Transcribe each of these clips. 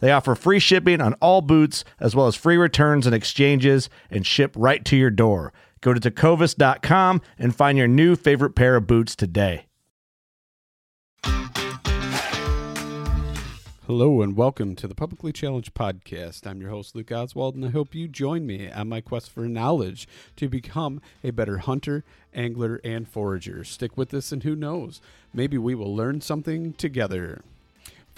They offer free shipping on all boots, as well as free returns and exchanges, and ship right to your door. Go to tecovas.com and find your new favorite pair of boots today. Hello and welcome to the Publicly Challenged Podcast. I'm your host, Luke Oswald, and I hope you join me on my quest for knowledge to become a better hunter, angler, and forager. Stick with us, and who knows, maybe we will learn something together.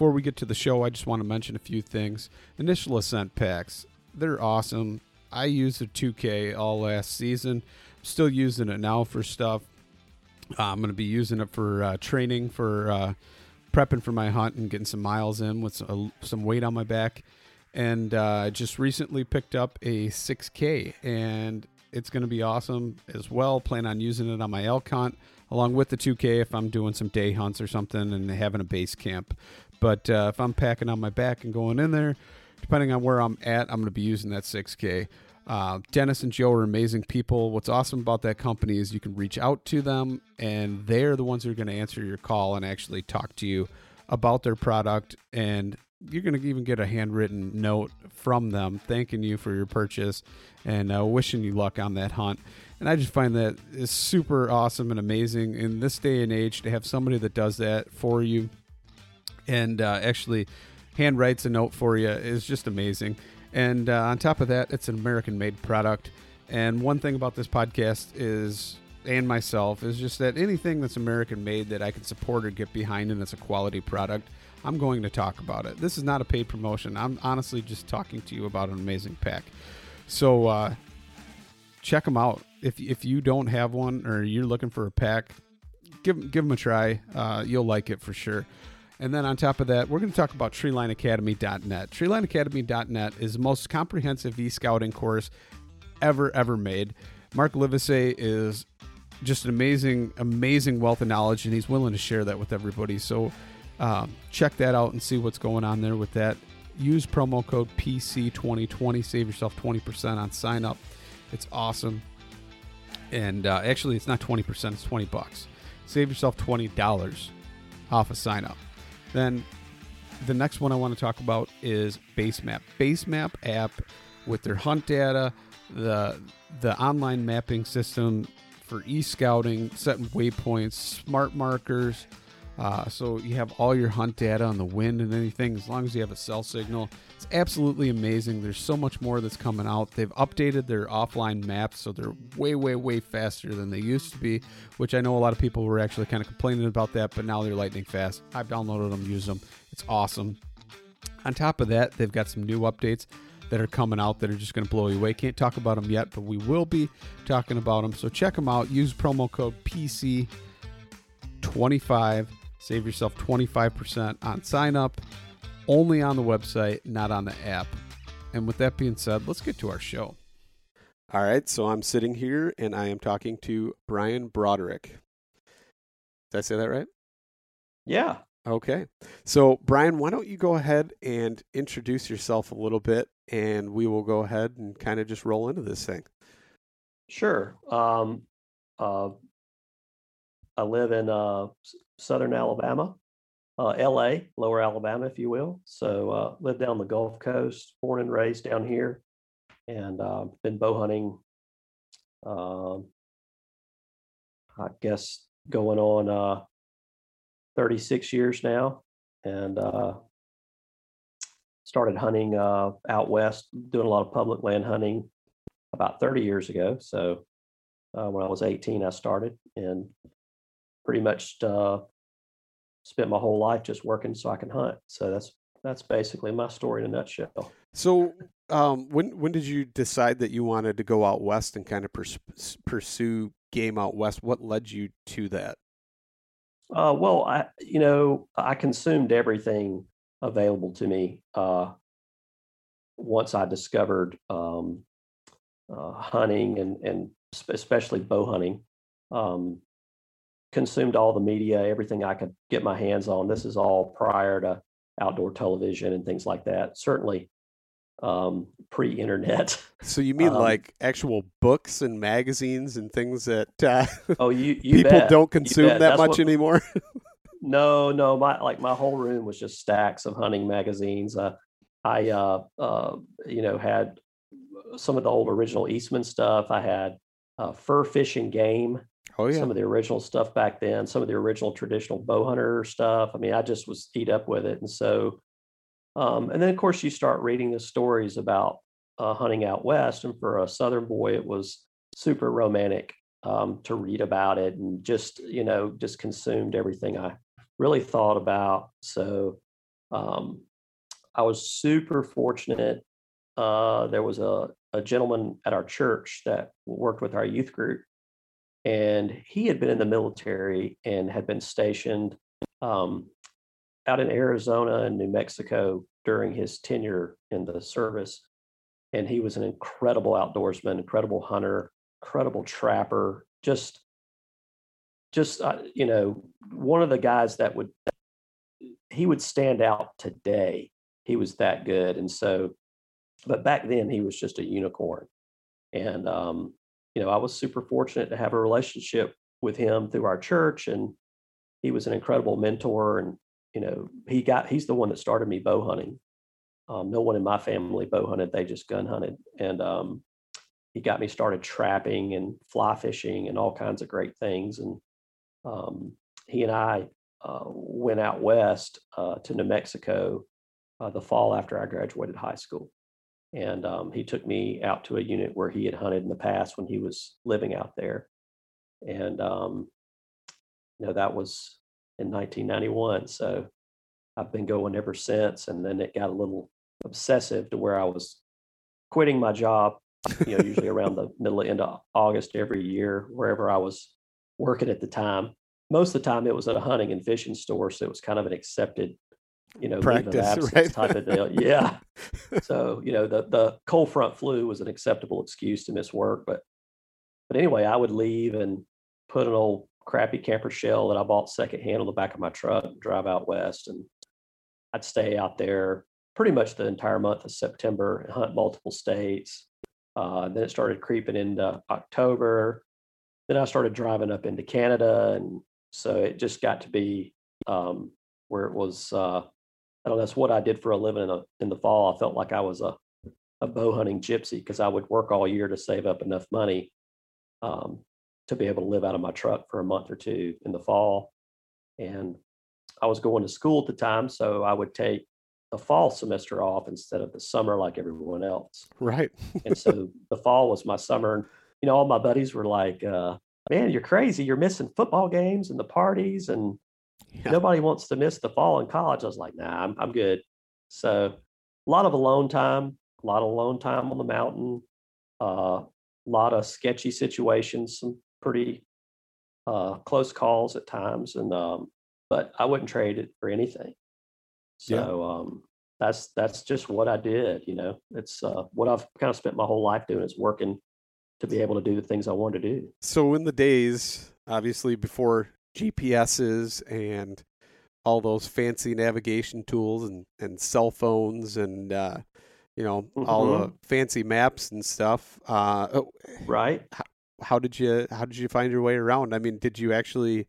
Before we get to the show, I just want to mention a few things. Initial Ascent packs, they're awesome. I used a 2K all last season. I'm still using it now for stuff. Uh, I'm going to be using it for uh, training for uh, prepping for my hunt and getting some miles in with some, some weight on my back. And uh, I just recently picked up a 6K, and it's going to be awesome as well. Plan on using it on my elk hunt along with the 2K if I'm doing some day hunts or something and having a base camp. But uh, if I'm packing on my back and going in there, depending on where I'm at, I'm going to be using that 6K. Uh, Dennis and Joe are amazing people. What's awesome about that company is you can reach out to them, and they're the ones who are going to answer your call and actually talk to you about their product. And you're going to even get a handwritten note from them thanking you for your purchase and uh, wishing you luck on that hunt. And I just find that is super awesome and amazing in this day and age to have somebody that does that for you and uh, actually hand writes a note for you is just amazing. And uh, on top of that, it's an American made product. And one thing about this podcast is, and myself, is just that anything that's American made that I can support or get behind and it's a quality product, I'm going to talk about it. This is not a paid promotion. I'm honestly just talking to you about an amazing pack. So uh, check them out. If, if you don't have one or you're looking for a pack, give, give them a try. Uh, you'll like it for sure. And then on top of that, we're going to talk about treelineacademy.net. Treelineacademy.net is the most comprehensive e-scouting course ever, ever made. Mark Livesay is just an amazing, amazing wealth of knowledge, and he's willing to share that with everybody. So um, check that out and see what's going on there with that. Use promo code PC2020, save yourself 20% on sign up. It's awesome. And uh, actually, it's not 20%, it's 20 bucks. Save yourself $20 off a sign up. Then the next one I want to talk about is Basemap. Basemap app with their hunt data, the the online mapping system for e-scouting, setting waypoints, smart markers, uh, so you have all your hunt data on the wind and anything, as long as you have a cell signal. It's absolutely amazing. There's so much more that's coming out. They've updated their offline maps, so they're way, way, way faster than they used to be, which I know a lot of people were actually kind of complaining about that, but now they're lightning fast. I've downloaded them, used them. It's awesome. On top of that, they've got some new updates that are coming out that are just going to blow you away. Can't talk about them yet, but we will be talking about them. So check them out. Use promo code PC25 Save yourself 25% on sign up, only on the website, not on the app. And with that being said, let's get to our show. All right, so I'm sitting here and I am talking to Brian Broderick. Did I say that right? Yeah, Okay. So, Brian, why don't you go ahead and introduce yourself a little bit and we will go ahead and kind of just roll into this thing. Sure. Um, uh, I live in uh, southern Alabama, uh, LA, lower Alabama, if you will. So, uh, live down the Gulf Coast, born and raised down here, and uh, been bow hunting, um, I guess, going on uh, 36 years now. And uh, started hunting uh, out west, doing a lot of public land hunting about 30 years ago. So when I was 18, I started and pretty much uh, spent my whole life just working so I can hunt. So that's that's basically my story in a nutshell. So um, when when did you decide that you wanted to go out west and kind of pers- pursue game out west? What led you to that? Uh, well, I you know I consumed everything available to me uh, once I discovered um, uh, hunting and and especially bow hunting. Um, consumed all the media, everything I could get my hands on. This is all prior to outdoor television and things like that. Certainly um, pre-internet. So you mean um, like actual books and magazines and things that uh, oh you, you people bet. don't consume that That's much what, anymore? no, no, my like my whole room was just stacks of hunting magazines. Uh, I uh, uh, you know had some of the old original Eastman stuff. I had uh, fur fishing game. Oh yeah, some of the original stuff back then. Some of the original traditional bow hunter stuff. I mean, I just was eat up with it, and so um, and then, of course, you start reading the stories about uh, hunting out west. And for a Southern boy, it was super romantic um, to read about it and just, you know, just consumed everything I really thought about. So um, I was super fortunate. Uh, there was a, a gentleman at our church that worked with our youth group, and he had been in the military and had been stationed um, out in Arizona and New Mexico during his tenure in the service. And he was an incredible outdoorsman, incredible hunter, incredible trapper, just just uh, you know one of the guys that would he would stand out today. He was that good. And so but back then he was just a unicorn. And um, you know i was super fortunate to have a relationship with him through our church and he was an incredible mentor and you know, he got he's the one that started me bow hunting. Um, no one in my family bow hunted; they just gun hunted, and um, he got me started trapping and fly fishing and all kinds of great things. And um, he and I uh, went out west uh, to New Mexico uh, the fall after I graduated high school, and um, he took me out to a unit where he had hunted in the past when he was living out there, and um, you know that was in 1991. So I've been going ever since. And then it got a little obsessive to where I was quitting my job, you know, usually around the middle of end of August every year, wherever I was working at the time. Most of the time it was at a hunting and fishing store. So it was kind of an accepted, you know, practice right? type of deal. Yeah. so, you know, the, the cold front flu was an acceptable excuse to miss work. But, but anyway, I would leave and put an old crappy camper shell that I bought secondhand on the back of my truck, drive out west, and I'd stay out there pretty much the entire month of September and hunt multiple states. Uh, then it started creeping into October. Then I started driving up into Canada, and so it just got to be um, where it was. Uh, I don't know. That's what I did for a living in, the in the fall. I felt like I was a a bow hunting gypsy because I would work all year to save up enough money um, to be able to live out of my truck for a month or two in the fall. And I was going to school at the time, so I would take the fall semester off instead of the summer like everyone else. Right. and so the fall was my summer. And, you know, all my buddies were like, uh, man, you're crazy. You're missing football games and the parties, and yeah. nobody wants to miss the fall in college. I was like, nah, I'm, I'm good. So a lot of alone time, a lot of alone time on the mountain, uh, a lot of sketchy situations, some pretty uh, close calls at times, and um, but I wouldn't trade it for anything. So yeah. um, that's that's just what I did. You know, it's uh, what I've kind of spent my whole life doing is working to be able to do the things I wanted to do. So in the days, obviously before GPSs and all those fancy navigation tools and, and cell phones and uh, you know all the Mhm. fancy maps and stuff. Uh, oh, Right. how did you how did you find your way around? I mean, did you actually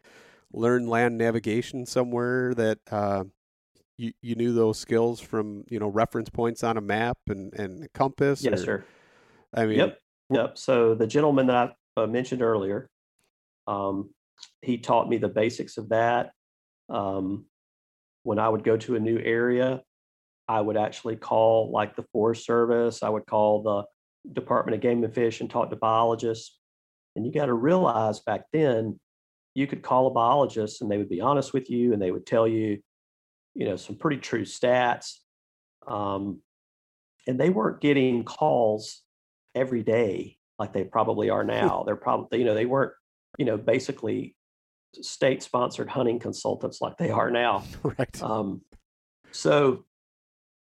learn land navigation somewhere that uh, you you knew those skills from you know reference points on a map and and compass? Yes, or- sir. I mean, Yep. Yep. So the gentleman that I mentioned earlier, um, he taught me the basics of that. Um, when I would go to a new area, I would actually call like the Forest Service. I would call the Department of Game and Fish and talk to biologists. And you got to realize back then, you could call a biologist and they would be honest with you and they would tell you, you know, some pretty true stats. Um, and they weren't getting calls every day like they probably are now. They're probably, you know, they weren't, you know, basically state sponsored hunting consultants like they are now. right. Um, so,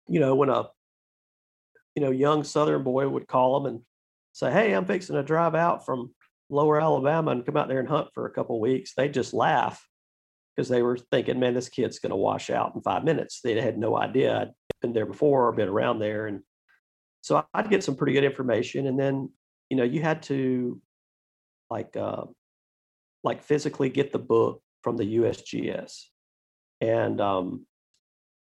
you know, when a, you know, young Southern boy would call them and say, Hey, I'm fixing to drive out from lower Alabama and come out there and hunt for a couple of weeks, they'd just laugh because they were thinking, man, this kid's going to wash out in five minutes. They had no idea I'd been there before or been around there. And so I'd get some pretty good information. And then, you know, you had to like, uh, like physically get the book from the USGS. And um,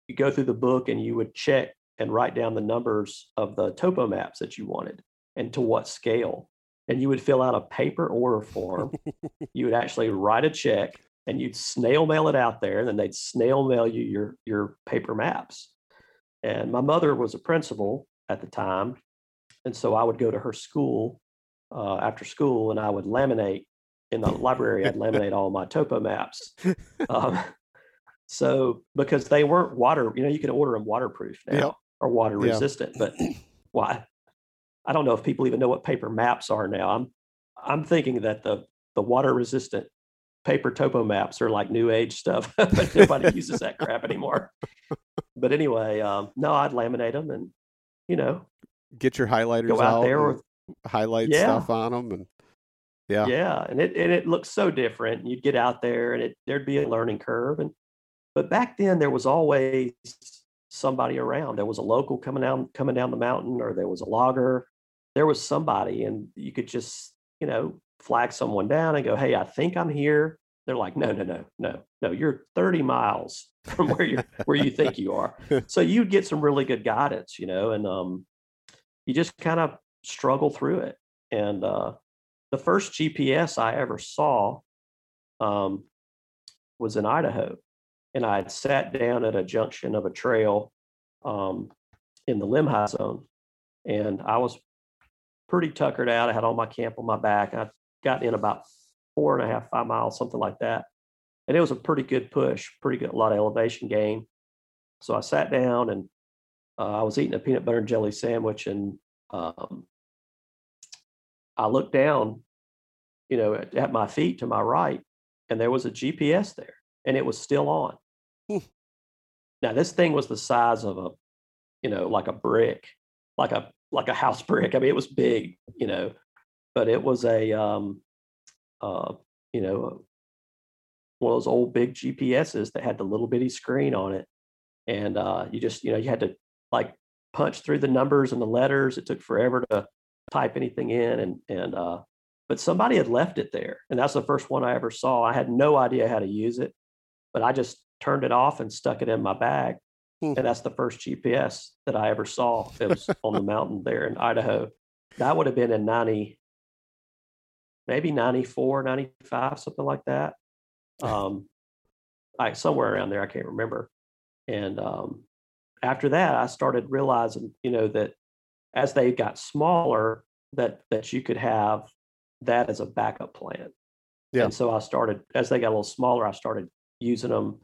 you go through the book and you would check and write down the numbers of the topo maps that you wanted and to what scale. And you would fill out a paper order form. you would actually write a check and you'd snail mail it out there, and then they'd snail mail you your your paper maps. And my mother was a principal at the time, and so I would go to her school uh, after school, and I would laminate in the library. I'd laminate all my topo maps. Um, so because they weren't water, you know, you can order them waterproof now Yep. or water Yeah. resistant, but why? I don't know if people even know what paper maps are now. I'm I'm thinking that the the water resistant paper topo maps are like new age stuff, but nobody uses that crap anymore. But anyway, um, no, I'd laminate them and you know Get your highlighters go out there and with highlight Yeah. stuff on them, and yeah, yeah and it and it looks so different you'd get out there and it there'd be a learning curve and but back then there was always somebody around. There was a local coming down coming down the mountain or there was a logger. There was somebody and you could just you know flag someone down and go hey i think i'm here. They're like no no no no no you're 30 miles from where you where you think you are. So you'd get some really good guidance you know and um you just kind of struggle through it and uh the first GPS I ever saw um, was in Idaho, and I had sat down at a junction of a trail um, in the Lemhi zone, and I was pretty tuckered out. I had all my camp on my back. I got in about four and a half, five miles, something like that, and it was a pretty good push, pretty good, a lot of elevation gain. So I sat down and uh, I was eating a peanut butter and jelly sandwich, and um, I looked down, you know, at, at my feet to my right, and there was a GPS there, and it was still on. Hmm. Now this thing was the size of a, you know, like a brick, like a like a house brick. I mean, it was big, you know, but it was a, um, uh, you know, one of those old big GPSs that had the little bitty screen on it, and uh, you just, you know, you had to like punch through the numbers and the letters. It took forever to type anything in and and uh but somebody had left it there and that's the first one i ever saw. I had no idea how to use it but i just turned it off and stuck it in my bag Hmm. and that's the first gps that i ever saw it was on the mountain there in idaho. That would have been in 90 maybe 94 95 something like that. Um like somewhere around there i can't remember. And um after that i started realizing you know that as they got smaller that that you could have that as a backup plan. Yeah. and so i started as they got a little smaller i started using them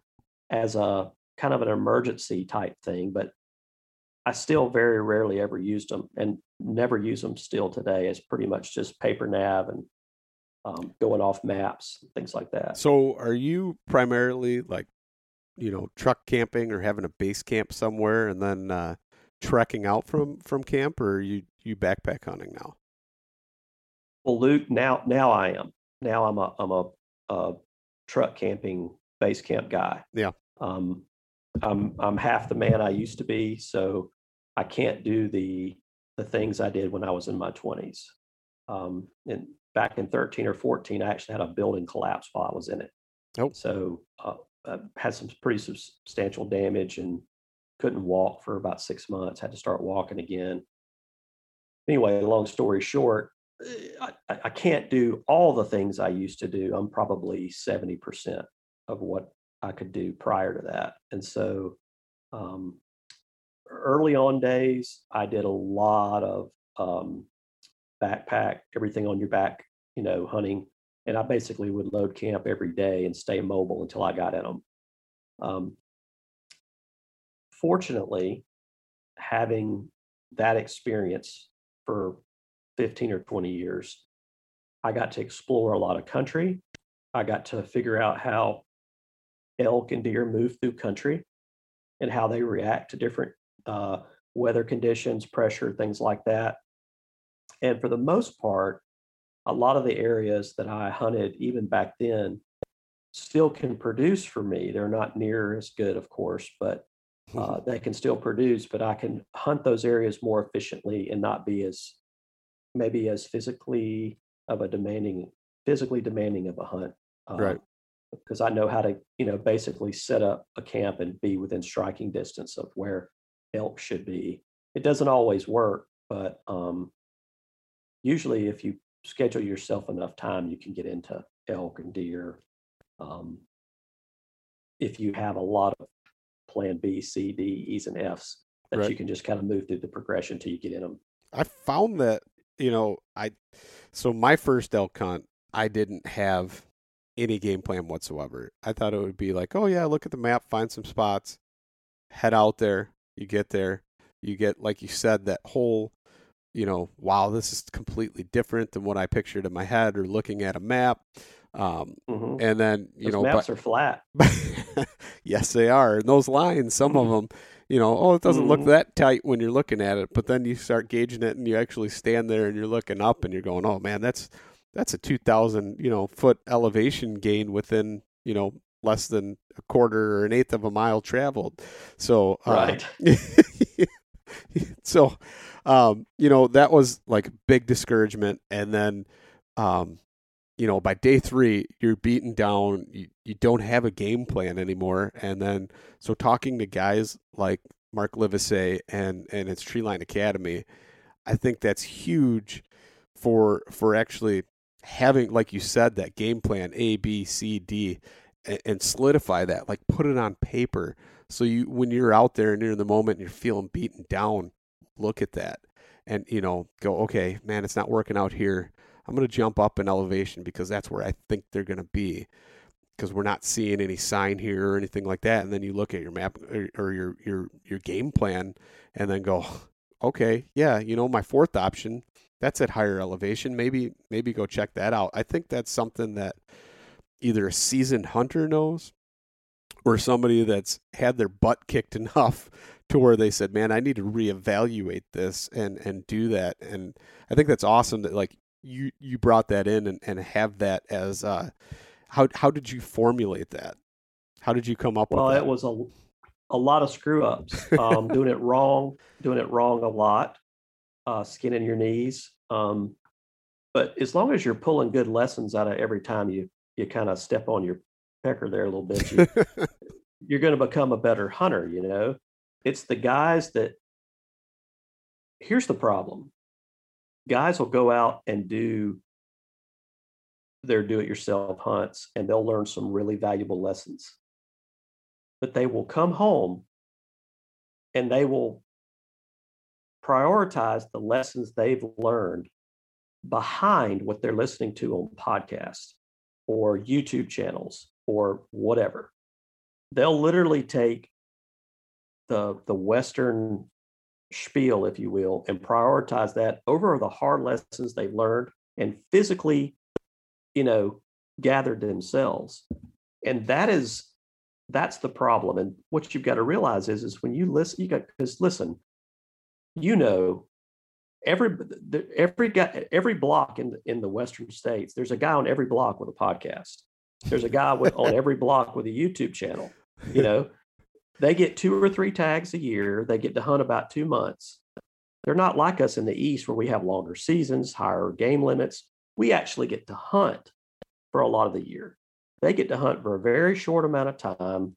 as a kind of an emergency type thing but i still very rarely ever used them and never use them still today. It's pretty much just paper nav and um, going off maps things like that. So, are you primarily like, you know, truck camping or having a base camp somewhere, and then uh, trekking out from from camp, or are you you backpack hunting now? Well, Luke, now now I am. Now I'm a I'm a, a truck camping base camp guy. Yeah. Um, I'm I'm half the man I used to be, so I can't do the the things I did when I was in my 20s. Um, and back in 13 or 14, I actually had a building collapse while I was in it. Oh. So uh, I had some pretty substantial damage and couldn't walk for about six months. Had to start walking again. Anyway, long story short, I, I can't do all the things I used to do. I'm probably 70% of what I could do prior to that. And so um, early on days, I did a lot of um, backpack, everything on your back, you know, hunting. And I basically would load camp every day and stay mobile until I got in them. Um, fortunately, having that experience for 15 or 20 years, I got to explore a lot of country. I got to figure out how elk and deer move through country and how they react to different uh, weather conditions, pressure, things like that. And for the most part, a lot of the areas that I hunted even back then still can produce for me. They're not near as good, of course, but uh, they can still produce. But I can hunt those areas more efficiently and not be as maybe as physically of a demanding, physically demanding of a hunt. Uh, right. Because I know how to, you know, basically set up a camp and be within striking distance of where elk should be. It doesn't always work, but um, usually if you schedule yourself enough time, you can get into elk and deer. Um, if you have a lot of plan B, C, D, E's, and F's that right. you can just kind of move through the progression till you get in them. I found that, you know, I, so my first elk hunt, I didn't have any game plan whatsoever. I thought it would be like, oh yeah, look at the map, find some spots, head out there, you get there, you get like you said that whole you know, wow, this is completely different than what I pictured in my head or looking at a map. Um, mm-hmm. And then, you those know, maps but, are flat. yes, they are. And those lines, some mm-hmm. of them, you know, oh, it doesn't mm-hmm. look that tight when you're looking at it, but then you start gauging it and you actually stand there and you're looking up and you're going, oh man, that's that's a 2,000 you know foot elevation gain within you know less than a quarter or an eighth of a mile traveled. So uh, right. so, um, you know, that was like big discouragement. And then, um, you know, by day three, you're beaten down. You, you don't have a game plan anymore. And then, so talking to guys like Mark Livesay and, and its Treeline Academy, I think that's huge for, for actually having, like you said, that game plan A, B, C, D, and, and solidify that, like put it on paper so you when you're out there and you're in the moment and you're feeling beaten down, look at that and you know go okay, man, it's not working out here. I'm going to jump up in elevation because that's where I think they're going to be because we're not seeing any sign here or anything like that. And then you look at your map or, or, your your your game plan, and then go, okay, yeah, you know, my fourth option that's at higher elevation. Maybe maybe go check that out. I think that's something that either a seasoned hunter knows or somebody that's had their butt kicked enough to where they said, "Man, I need to reevaluate this and and do that." And I think that's awesome that like you you brought that in and, and have that as uh, how how did you formulate that? How did you come up well, with that? Well, it was a a lot of screw ups. Um, doing it wrong, doing it wrong a lot, uh, skinning your knees. Um, but as long as you're pulling good lessons out of every time you you kind of step on your pecker there a little bit, you, you're going to become a better hunter. You know, it's the guys that. Here's the problem: guys will go out and do their do-it-yourself hunts, and they'll learn some really valuable lessons. But they will come home, and they will prioritize the lessons they've learned behind what they're listening to on podcasts or YouTube channels or whatever. They'll literally take the the Western spiel, if you will, and prioritize that over the hard lessons they've learned and physically, you know, gathered themselves. And that is that's the problem. And what you've got to realize is is when you listen, you got because listen, you know, every every guy every block in the, in the Western states, there's a guy on every block with a podcast. There's a guy with, on every block with a YouTube channel. You know, they get two or three tags a year. They get to hunt about two months. They're not like us in the East where we have longer seasons, higher game limits. We actually get to hunt for a lot of the year. They get to hunt for a very short amount of time,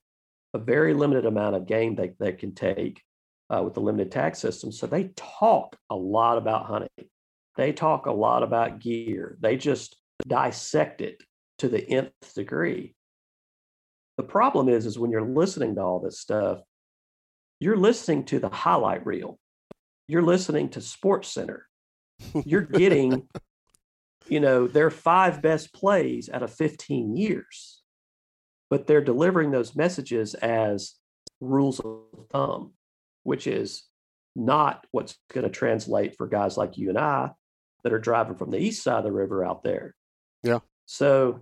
a very limited amount of game they, they can take uh, with the limited tag system. So they talk a lot about hunting. They talk a lot about gear. They just dissect it to the nth degree. The problem is, is when you're listening to all this stuff, you're listening to the highlight reel. You're listening to SportsCenter. You're getting, you know, their five best plays out of 15 years, but they're delivering those messages as rules of thumb, which is not what's going to translate for guys like you and I that are driving from the east side of the river out there. Yeah. So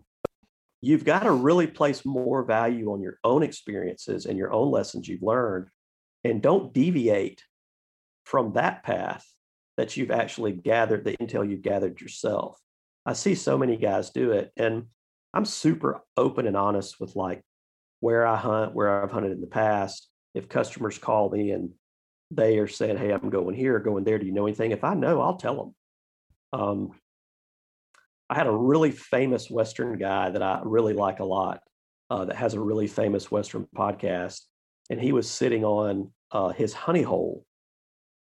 you've got to really place more value on your own experiences and your own lessons you've learned and don't deviate from that path that you've actually gathered the intel you've gathered yourself. I see so many guys do it and i'm super open and honest with like where i hunt where i've hunted in the past. If customers call me and they are saying hey i'm going here going there. Do you know anything? If i know i'll tell them um, I had a really famous Western guy that I really like a lot uh, that has a really famous Western podcast. And he was sitting on uh, his honey hole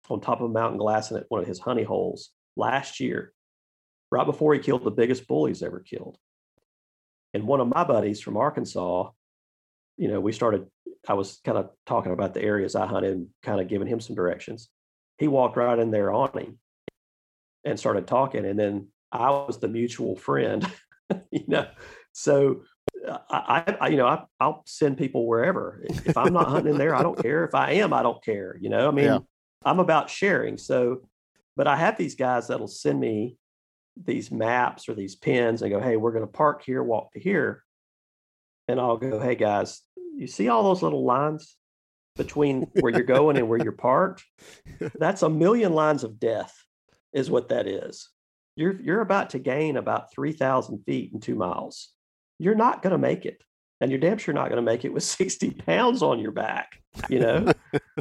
on top of a Mountain Glassing at one of his honey holes last year, right before he killed the biggest bull he's ever killed. And one of my buddies from Arkansas, you know, we started, I was kind of talking about the areas I hunted and kind of giving him some directions. He walked right in there on him and started talking. And then I was the mutual friend, you know. So I, I you know, I, will send people wherever. If I'm not hunting in there, I don't care. If I am, I don't care. You know, I mean, yeah. I'm about sharing. So, but I have these guys that'll send me these maps or these pins and go, hey, we're going to park here, walk to here. And I'll go, hey, guys, you see all those little lines between where you're going and where you're parked? That's a million lines of death, is what that is you're you're about to gain about 3000 feet in two miles. You're not going to make it and you're damn sure not going to make it with 60 pounds on your back you know?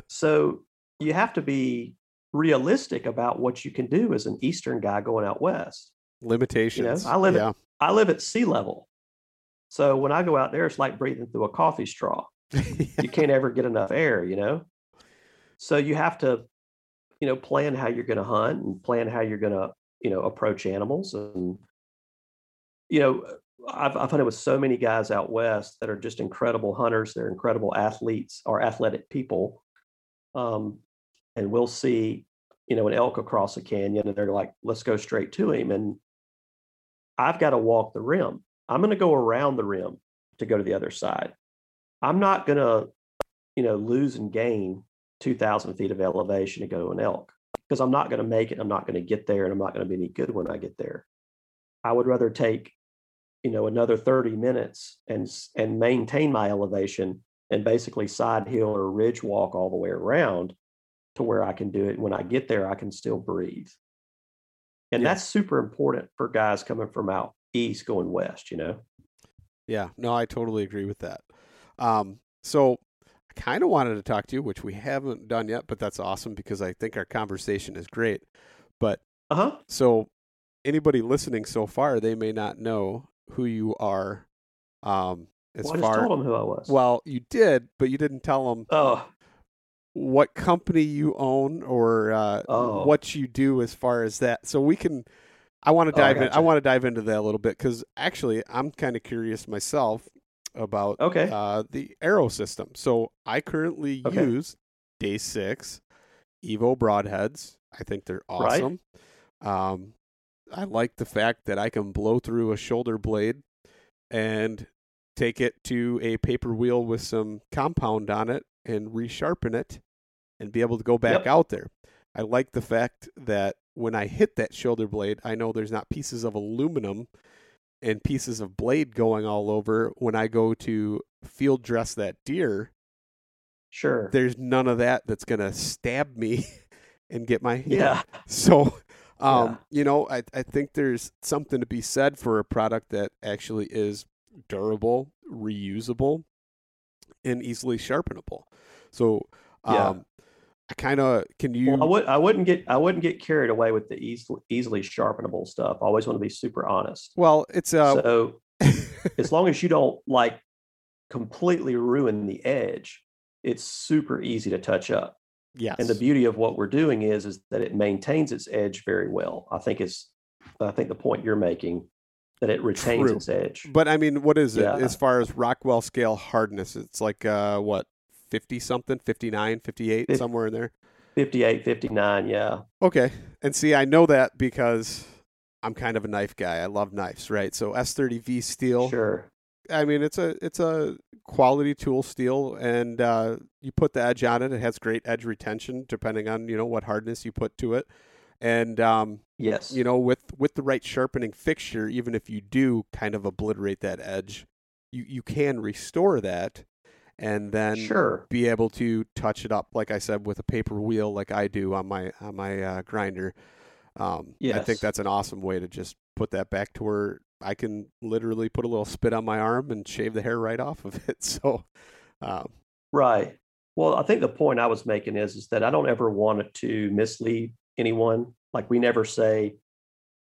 So you have to be realistic about what you can do as an eastern guy going out west limitations you know, i live yeah. at, i live at sea level. So when i go out there it's like breathing through a coffee straw. You can't ever get enough air you know? So you have to you know plan how you're going to hunt and plan how you're going to you know approach animals and you know I've, I've hunted with so many guys out west that are just incredible hunters they're incredible athletes or athletic people um, and we'll see you know an elk across a canyon and they're like let's go straight to him and i've got to walk the rim. I'm going to go around the rim to go to the other side. I'm not going to you know lose and gain 2000 feet of elevation to go to an elk because I'm not going to make it. I'm not going to get there, and I'm not going to be any good when I get there. I would rather take, you know, another 30 minutes and and maintain my elevation and basically side hill or ridge walk all the way around to where I can do it. When I get there, I can still breathe. And yeah. that's super important for guys coming from out east going west, you know? Yeah, no, I totally agree with that. Um, so kind of wanted to talk to you, which we haven't done yet, but that's awesome because I think our conversation is great. But uh-huh. so anybody listening so far, they may not know who you are. Um, as well, I far, just told them who I was. Well, you did, but you didn't tell them. Oh. What company you own or uh, oh. what you do as far as that. So we can. I want to dive oh, I in. I want to dive into that a little bit because actually, I'm kind of curious myself about okay. uh, the arrow system. So I currently okay. use Day Six Evo broadheads. I think they're awesome. Right. Um, I like the fact that I can blow through a shoulder blade and take it to a paper wheel with some compound on it and resharpen it and be able to go back yep. out there. I like the fact that when I hit that shoulder blade, I know there's not pieces of aluminum and pieces of blade going all over when I go to field dress that deer. Sure. There's none of that that's going to stab me and get my yeah. So um, yeah. you know, I I think there's something to be said for a product that actually is durable, reusable, and easily sharpenable. So, um, Yeah. I kind of can you Well, I would I wouldn't get I wouldn't get carried away with the easily easily sharpenable stuff. I always want to be super honest. well, it's uh so as long as you don't like completely ruin the edge, it's super easy to touch up. yes. And the beauty of what we're doing is is that it maintains its edge very well. I think is I think the point you're making that it retains True. its edge. But I mean, what is it Yeah. as far as Rockwell scale hardness? It's like uh what 50 something, 59, 58 Fif- somewhere in there. 58, 59, yeah. Okay. And see, I know that because I'm kind of a knife guy. I love knives, right? So S30V steel. Sure. I mean, it's a it's a quality tool steel, and uh, you put the edge on it. It has great edge retention, depending on you know what hardness you put to it. And um, Yes. you know, with with the right sharpening fixture, even if you do kind of obliterate that edge, you you can restore that, and then sure. be able to touch it up, like I said, with a paper wheel, like I do on my on my uh, grinder. Um, I think that's an awesome way to just put that back to where I can literally put a little spit on my arm and shave the hair right off of it. So, um, Right. Well, I think the point I was making is is that I don't ever want it to mislead anyone. Like we never say,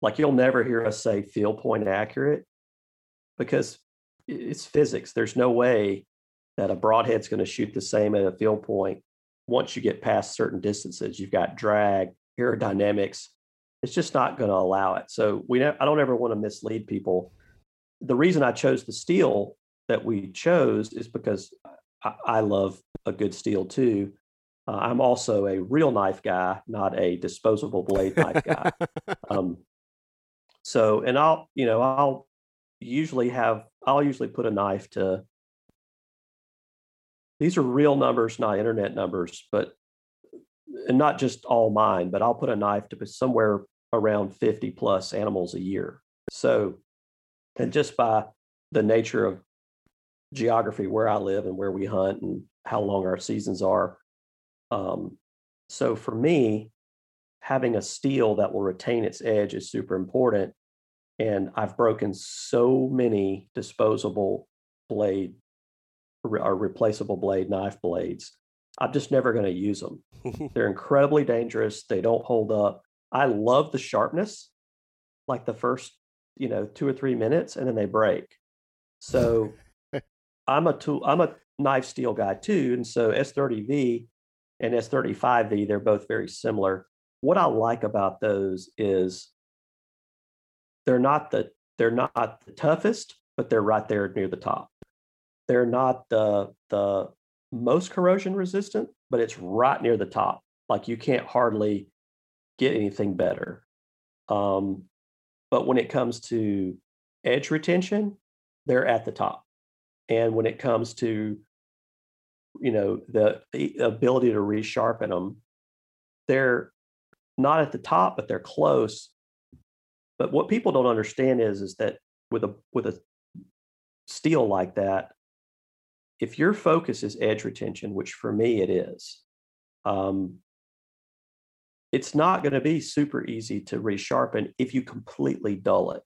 like you'll never hear us say field point accurate because it's physics. There's no way that a broadhead's going to shoot the same at a field point once you get past certain distances. You've got drag, aerodynamics. It's just not going to allow it. So we I don't ever want to mislead people. The reason I chose the steel that we chose is because I, I love a good steel too. Uh, I'm also a real knife guy, not a disposable blade knife guy. Um, so, and I'll, you know, I'll usually have, I'll usually put a knife to, these are real numbers, not internet numbers, but, and not just all mine, but I'll put a knife to somewhere around 50 plus animals a year. So, and just by the nature of geography where I live and where we hunt and how long our seasons are. Um, so for me, having a steel that will retain its edge is super important. And I've broken so many disposable blade re- or replaceable blade knife blades. I'm just never going to use them. They're incredibly dangerous. They don't hold up. I love the sharpness, like the first, you know, two or three minutes, and then they break. So I'm a tool, I'm a knife steel guy too. And so S30V and S35V, they're both very similar. What I like about those is they're not the they're not the toughest, but they're right there near the top. They're not the the most corrosion resistant, but it's right near the top. Like you can't hardly get anything better. Um, but when it comes to edge retention, they're at the top. And when it comes to, you know, the, the ability to resharpen them, they're not at the top, but they're close. But what people don't understand is, is that with a with a steel like that, if your focus is edge retention, which for me it is, um, it's not going to be super easy to resharpen if you completely dull it.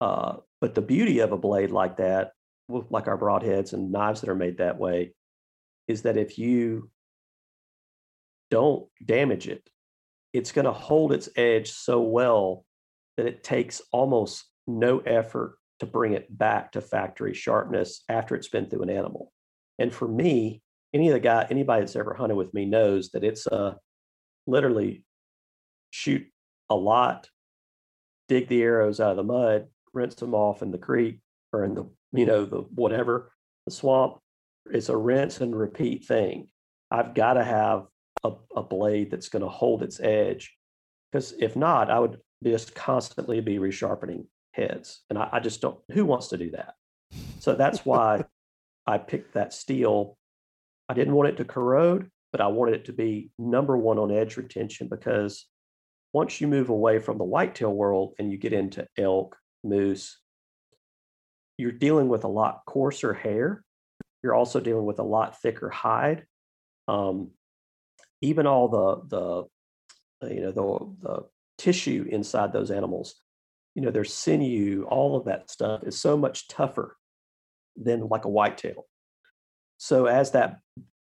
Uh, but the beauty of a blade like that, like our broadheads and knives that are made that way, is that if you don't damage it, it's going to hold its edge so well that it takes almost no effort to bring it back to factory sharpness after it's been through an animal. And for me, any of the guy, anybody that's ever hunted with me knows that it's a literally shoot a lot, dig the arrows out of the mud, rinse them off in the creek or in the, you know, the whatever, the swamp. It's a rinse and repeat thing. I've got to have a, a blade that's going to hold its edge. Because if not, I would just constantly be resharpening heads. And I, I just don't, who wants to do that? So that's why I picked that steel. I didn't want it to corrode, but I wanted it to be number one on edge retention because once you move away from the whitetail world and you get into elk, moose, you're dealing with a lot coarser hair. You're also dealing with a lot thicker hide. Um, even all the the you know the the tissue inside those animals, you know, their sinew, all of that stuff is so much tougher than like a whitetail. So as that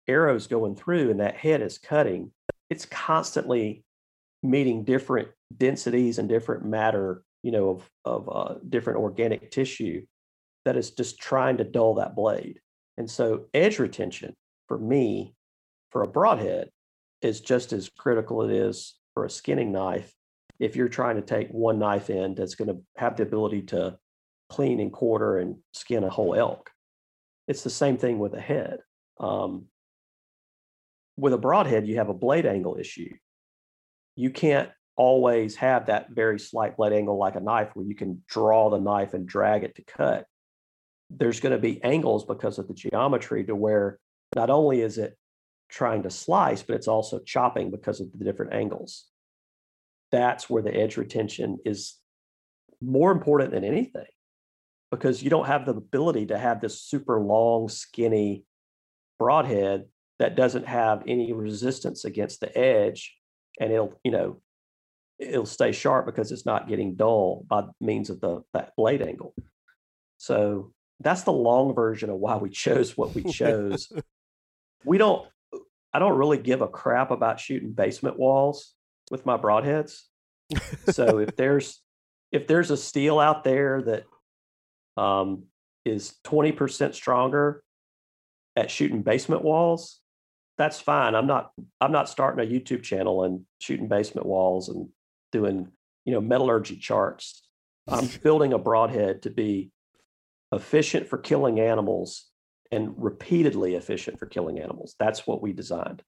arrow's going through and that head is cutting, it's constantly meeting different densities and different matter, you know, of of uh, different organic tissue that is just trying to dull that blade. And so edge retention for me, for a broadhead, is just as critical it is for a skinning knife. If you're trying to take one knife in that's going to have the ability to clean and quarter and skin a whole elk, it's the same thing with a head. Um, with a broadhead, you have a blade angle issue. You can't always have that very slight blade angle like a knife where you can draw the knife and drag it to cut. There's going to be angles because of the geometry to where not only is it trying to slice, but it's also chopping because of the different angles. That's where the edge retention is more important than anything because you don't have the ability to have this super long, skinny broadhead that doesn't have any resistance against the edge and it'll, you know, it'll stay sharp because it's not getting dull by means of the that blade angle. So that's the long version of why we chose what we chose. we don't I don't really give a crap about shooting basement walls with my broadheads. so if there's if there's a steel out there that um, is 20% stronger at shooting basement walls, that's fine. I'm not I'm not starting a YouTube channel and shooting basement walls and doing, you know, metallurgy charts. I'm building a broadhead to be efficient for killing animals and repeatedly efficient for killing animals. That's what we designed.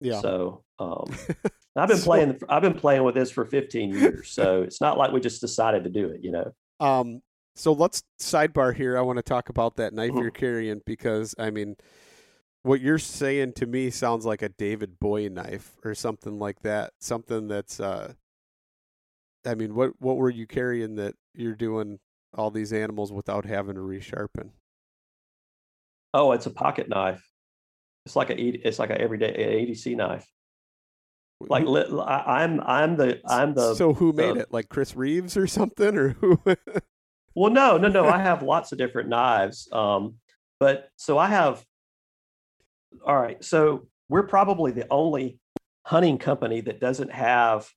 Yeah. So um, I've been so, playing. I've been playing with this for 15 years. So it's not like we just decided to do it. You know. Um. So let's sidebar here. I want to talk about that knife mm-hmm. you're carrying because I mean, what you're saying to me sounds like a David Boye knife or something like that. Something that's uh. I mean, what what were you carrying that you're doing all these animals without having to resharpen? Oh, it's a pocket knife. It's like a it's like a everyday EDC knife. Like I'm I'm the I'm the so who made the, it like Chris Reeves or something or who? well, no, no, no. I have lots of different knives. Um, but so I have. All right, so we're probably the only hunting company that doesn't have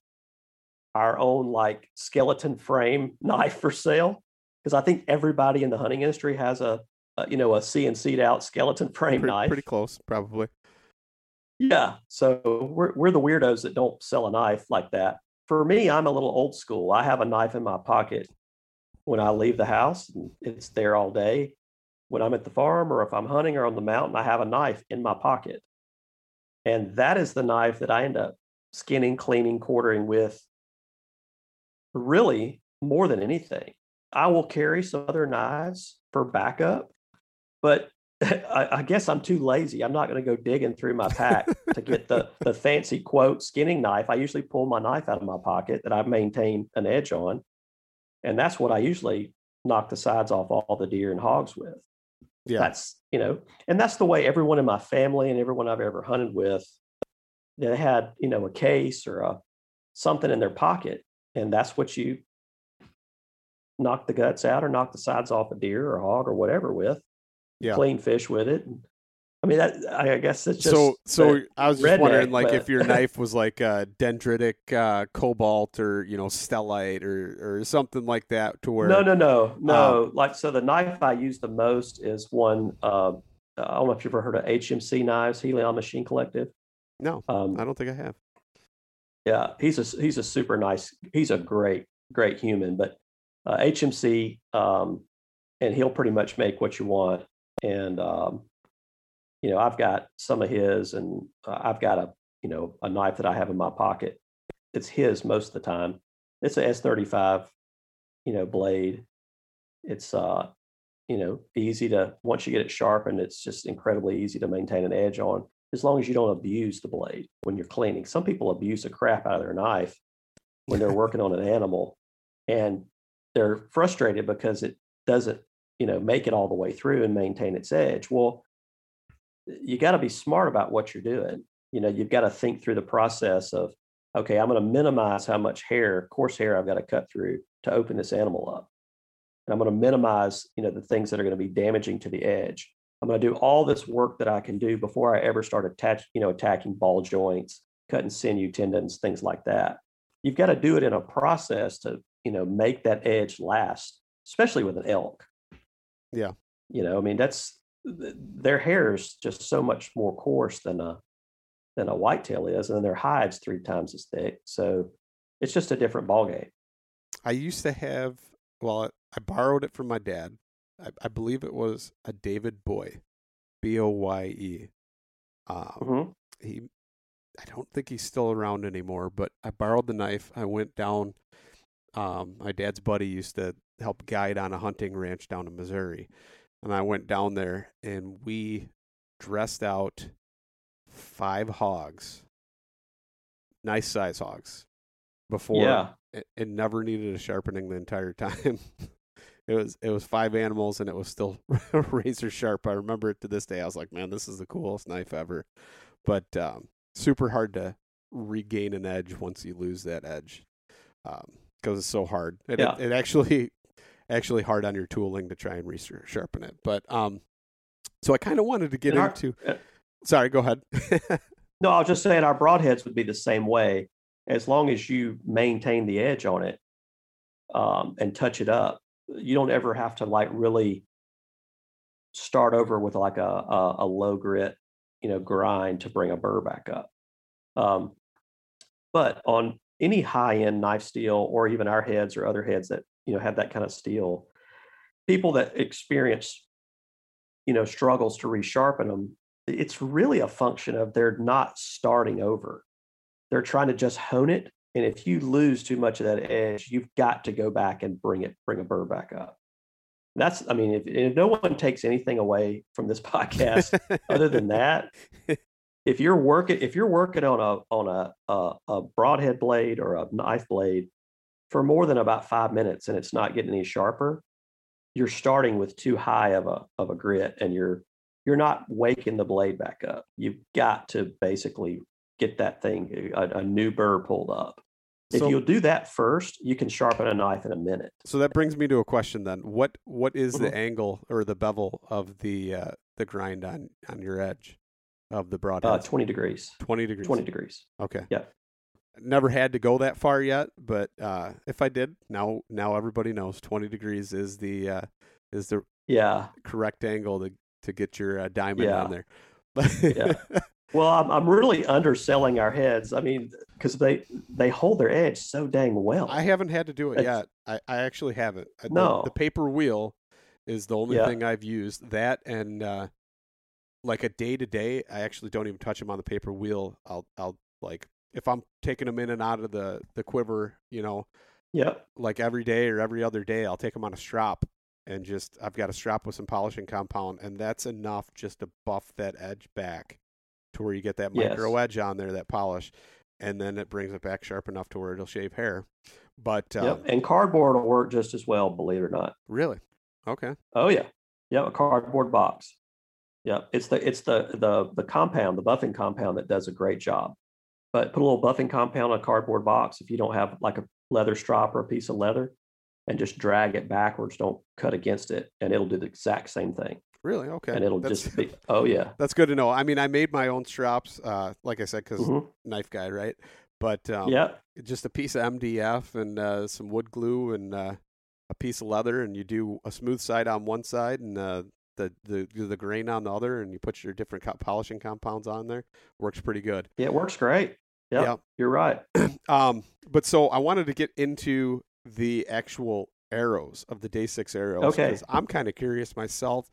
our own like skeleton frame knife for sale because I think everybody in the hunting industry has a uh, you know, a CNC'd out skeleton frame pretty, knife. Pretty close, probably. Yeah. So we're we're the weirdos that don't sell a knife like that. For me, I'm a little old school. I have a knife in my pocket when I leave the house, and it's there all day. When I'm at the farm or if I'm hunting or on the mountain, I have a knife in my pocket. And that is the knife that I end up skinning, cleaning, quartering with really more than anything. I will carry some other knives for backup, but I, I, guess I'm too lazy. I'm not going to go digging through my pack to get the the fancy quote skinning knife. I usually pull my knife out of my pocket that I maintain an edge on, and that's what I usually knock the sides off all the deer and hogs with. Yeah, that's you know, and that's the way everyone in my family and everyone I've ever hunted with, they had you know a case or a something in their pocket, and that's what you knock the guts out or knock the sides off a deer or hog or whatever with. Yeah. Clean fish with it. I mean, that I guess it's just so. So I was just wondering, like, but... if your knife was like a dendritic uh, cobalt or you know stellite or or something like that, to where no, no, no, no. Um, like, so the knife I use the most is one. Uh, I don't know if you've ever heard of HMC knives, Helion Machine Collective. No, um, I don't think I have. Yeah, he's a he's a super nice. He's a great great human, but uh, HMC, um, and he'll pretty much make what you want. And um, you know, I've got some of his, and uh, I've got a you know a knife that I have in my pocket. It's his most of the time. It's a S35, you know, blade. It's uh, you know, easy to once you get it sharpened, it's just incredibly easy to maintain an edge on as long as you don't abuse the blade when you're cleaning. Some people abuse the crap out of their knife when they're working on an animal. And they're frustrated because it doesn't you know make it all the way through and maintain its edge well you got to be smart about what you're doing you know you've got to think through the process of okay i'm going to minimize how much hair coarse hair i've got to cut through to open this animal up and i'm going to minimize you know the things that are going to be damaging to the edge I'm going to do all this work that I can do before I ever start attach, you know, attacking ball joints, cutting sinew tendons, things like that. You've got to do it in a process to, you know, make that edge last, especially with an elk. Yeah. You know, I mean, that's their hair is just so much more coarse than a than a whitetail is, and their hides three times as thick. So it's just a different ball game. I used to have. Well, I borrowed it from my dad. I, I believe it was a David Boye, B O Y E. Um, Mhm. he, I don't think he's still around anymore. But I borrowed the knife. I went down. Um, my dad's buddy used to help guide on a hunting ranch down in Missouri, and I went down there and we dressed out five hogs, nice size hogs, before Yeah. it, it never needed a sharpening the entire time. it was it was five animals and it was still razor sharp. I remember it to this day. I was like, man, this is the coolest knife ever. But um, super hard to regain an edge once you lose that edge because it's so hard. And Yeah. it, it actually actually hard on your tooling to try and resharpen it. But um, so I kind of wanted to get our- into. uh, Sorry, go ahead. No, I was just saying our broadheads would be the same way as long as you maintain the edge on it um, and touch it up. You don't ever have to like really start over with like a, a, a low grit, you know, grind to bring a burr back up. Um, but on any high end knife steel or even our heads or other heads that you know have that kind of steel, people that experience you know struggles to resharpen them it's really a function of they're not starting over. They're trying to just hone it. And if you lose too much of that edge, you've got to go back and bring it, bring a burr back up. That's, I mean, if, if no one takes anything away from this podcast other than that, if you're working, if you're working on a on a, a a broadhead blade or a knife blade for more than about five minutes and it's not getting any sharper, you're starting with too high of a of a grit and you're you're not waking the blade back up. You've got to basically get that thing a, a new burr pulled up. If So- you'll do that first, you can sharpen a knife in a minute. So that brings me to a question then. What what is the Mhm. angle or the bevel of the uh, the grind on on your edge of the broad Uh, twenty degrees. 20 degrees. Twenty degrees. Okay. Yeah. Never had to go that far yet, but uh, if I did, now now everybody knows 20 degrees is the uh, is the Yeah. correct angle to to get your uh, diamond Yeah. on there. Yeah. Well, I'm I'm really underselling our heads. I mean, because they they hold their edge so dang well. I haven't had to do it It's- yet. I, I actually haven't. Uh, the- No. The, paper wheel is the only Yeah. thing I've used. That and uh, like a day to day, I actually don't even touch them on the paper wheel. I'll I'll like if I'm taking them in and out of the the quiver, you know, Yep. like every day or every other day, I'll take them on a strap and just I've got a strap with some polishing compound, and that's enough just to buff that edge back to where you get that micro Yes. edge on there, that polish, and then it brings it back sharp enough to where it'll shave hair. But um, Yep. And cardboard will work just as well, believe it or not. really, okay, Oh yeah. Yeah, a cardboard box. Yeah, it's the it's the the the compound, the buffing compound that does a great job. But put a little buffing compound on a cardboard box if you don't have like a leather strop or a piece of leather and just drag it backwards, don't cut against it, and it'll do the exact same thing. really, okay, And it'll that's, just be oh yeah. that's good to know. I mean, I made my own straps, uh, like I said, because Mhm. knife guy, right? But um, yeah. just a piece of MDF and uh, some wood glue and uh, a piece of leather, and you do a smooth side on one side and uh, the the the grain on the other, and you put your different co- polishing compounds on there. Works pretty good. Yeah, it works great. Yep, Yeah. You're right. Um, but so I wanted to get into the actual arrows of the day six arrows Okay. because I'm kind of curious myself.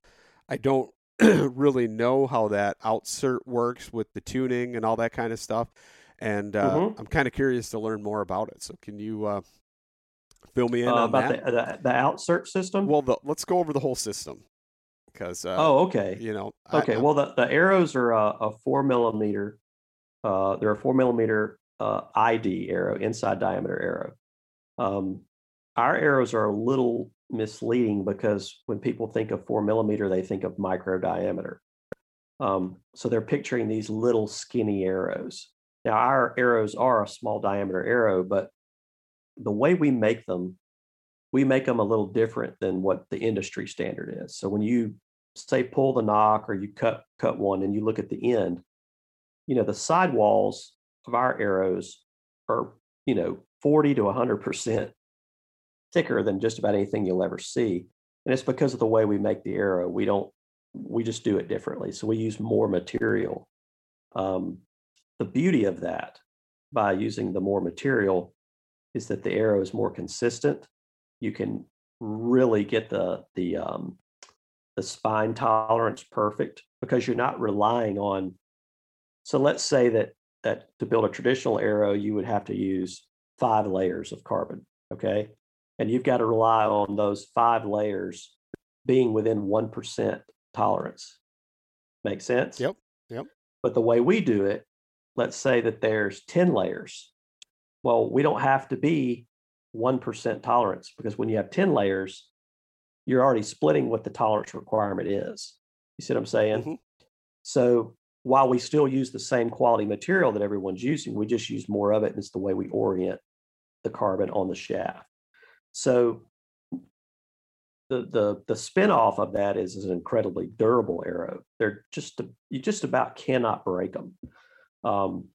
I don't really know how that outsert works with the tuning and all that kind of stuff, and uh, Mhm. I'm kind of curious to learn more about it. So can you uh, fill me in Uh, on about that? the, the the outsert system. well, the, let's go over the whole system because uh, oh, okay. you know, Okay, I- well, the, the arrows are a, a four millimeter. Uh, they're a four millimeter uh, ID arrow, inside diameter arrow. Um, our arrows are a little misleading because when people think of four millimeter, they think of micro diameter. Um, so they're picturing these little skinny arrows. Now, our arrows are a small diameter arrow, but the way we make them, we make them a little different than what the industry standard is. So when you say pull the nock or you cut cut one and you look at the end, you know, the sidewalls of our arrows are, you know, 40 to 100% thicker than just about anything you'll ever see. And it's because of the way we make the arrow. We don't, we just do it differently. So we use more material. Um, the beauty of that by using the more material is that the arrow is more consistent. You can really get the the um, the spine tolerance perfect because you're not relying on. So let's say that that to build a traditional arrow, you would have to use five layers of carbon. Okay, and you've got to rely on those five layers being within one percent tolerance. Make sense? Yep. Yep. But the way we do it, let's say that there's 10 layers. Well, we don't have to be 1% tolerance because when you have 10 layers, you're already splitting what the tolerance requirement is. You see what I'm saying? Mhm. So while we still use the same quality material that everyone's using, we just use more of it. And it's the way we orient the carbon on the shaft. So the the the spin-off of that is, is an incredibly durable arrow. They're just you just about cannot break them. Um,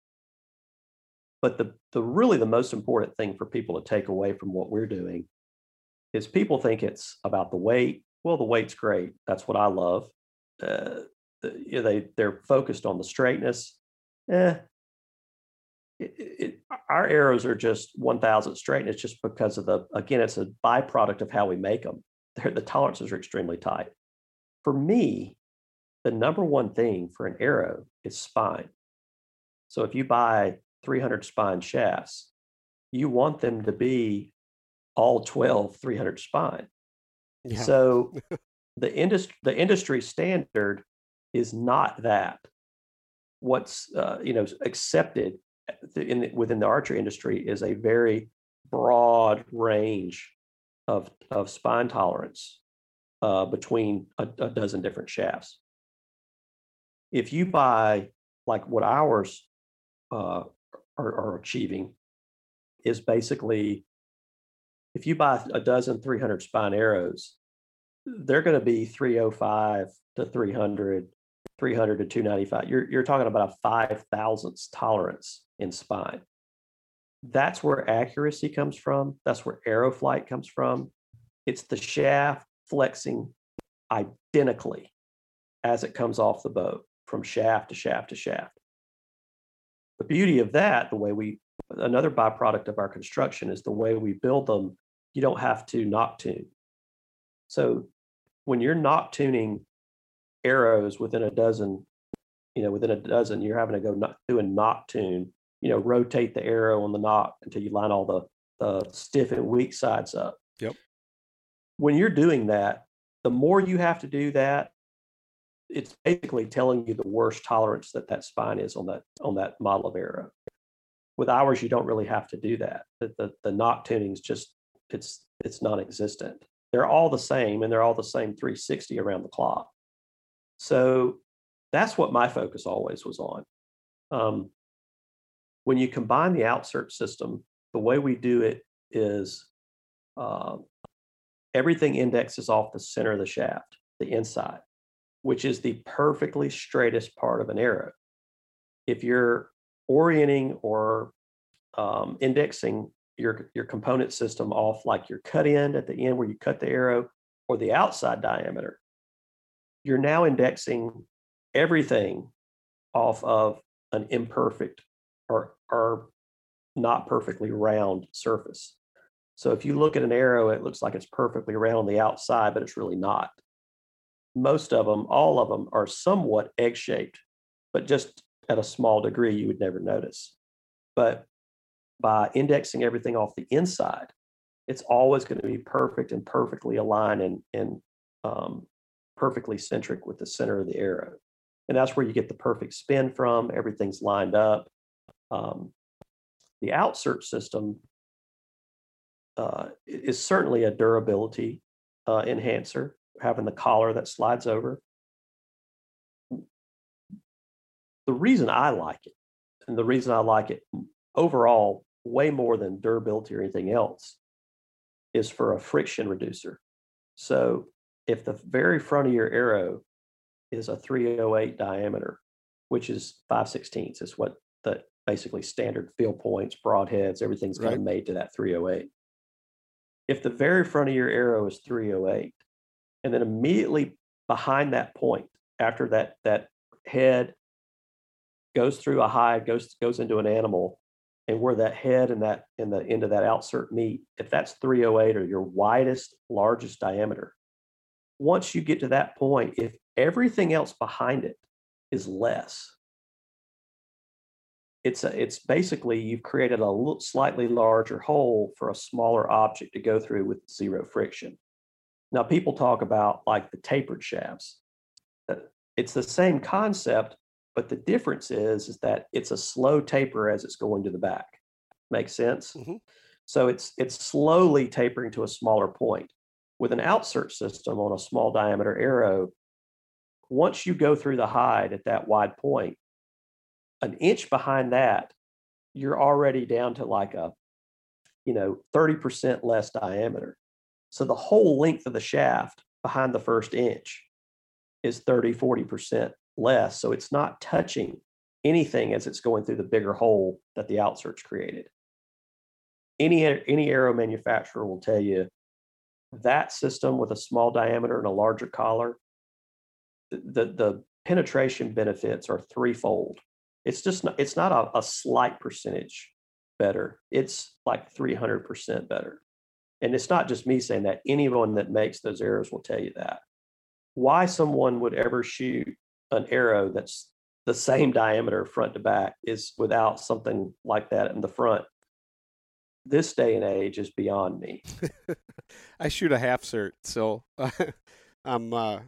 but the the really the most important thing for people to take away from what we're doing is people think it's about the weight. Well, the weight's great. That's what I love. Uh, you know, they they're focused on the straightness. Eh, it, it, our arrows are just 1000 straight and it's just because of the again it's a byproduct of how we make them They're, the tolerances are extremely tight. For me the number one thing for an arrow is spine. So if you buy 300 spine shafts you want them to be all 12 300 spine. Yeah. so the industry the industry standard is not that what's uh, you know accepted in the, within the archery industry is a very broad range of of spine tolerance uh, between a, a dozen different shafts. If you buy like what ours uh, are, are achieving, is basically if you buy a dozen 300 spine arrows, they're going to be 305 to 300 300 to 295. You're, you're talking about a five thousandths tolerance in spine. That's where accuracy comes from. That's where arrow flight comes from. It's the shaft flexing identically as it comes off the boat from shaft to shaft to shaft. The beauty of that, the way we, another byproduct of our construction is the way we build them, you don't have to nock tune. So when you're nock tuning arrows within a dozen, you know, within a dozen, you're having to go not, do a nock tune, you know, rotate the arrow on the nock until you line all the, the stiff and weak sides up. Yep. When you're doing that, the more you have to do that, it's basically telling you the worst tolerance that that spine is on that on that model of arrow. With ours, you don't really have to do that. The the, the nock tuning is just it's it's non-existent. They're all the same, and they're all the same 360 around the clock. So that's what my focus always was on. Um, when you combine the outsert system, the way we do it is uh, everything indexes off the center of the shaft, the inside, which is the perfectly straightest part of an arrow. If you're orienting or um, indexing your, your component system off like your cut end at the end where you cut the arrow or the outside diameter, you're now indexing everything off of an imperfect or, or not perfectly round surface. So if you look at an arrow, it looks like it's perfectly round on the outside, but it's really not. Most of them, all of them, are somewhat egg shaped, but just at a small degree, you would never notice. But by indexing everything off the inside, it's always going to be perfect and perfectly aligned and, and um, perfectly centric with the center of the arrow. And that's where you get the perfect spin from. Everything's lined up. Um, the outsert system uh, is certainly a durability uh, enhancer, having the collar that slides over. The reason I like it, and the reason I like it overall way more than durability or anything else, is for a friction reducer. So if the very front of your arrow is a 308 diameter, which is 5 sixteenths. Is what the basically standard field points, broadheads, everything's kind of made to that 308. If the very front of your arrow is 308, and then immediately behind that point, after that that head goes through a hide, goes goes into an animal, and where that head and that and the end of that outsert meet, if that's 308 or your widest, largest diameter, once you get to that point, if everything else behind it is less, it's a, it's basically you've created a slightly larger hole for a smaller object to go through with zero friction. Now people talk about like the tapered shafts. Uh, It's the same concept, but the difference is is that it's a slow taper as it's going to the back. Makes sense? Mhm. So it's it's slowly tapering to a smaller point. With an outsert system on a small diameter arrow, once you go through the hide at that wide point, an inch behind that, you're already down to like a, you know, 30% less diameter. So the whole length of the shaft behind the first inch is 30, 40% less. So it's not touching anything as it's going through the bigger hole that the outsert's created. Any, any arrow manufacturer will tell you that system with a small diameter and a larger collar, the, the penetration benefits are threefold. It's just not, it's not a, a slight percentage better. It's like 300% better. And it's not just me saying that. Anyone that makes those arrows will tell you that. Why someone would ever shoot an arrow that's the same diameter front to back is without something like that in the front. This day and age is beyond me. I shoot a half cert, so I'm uh,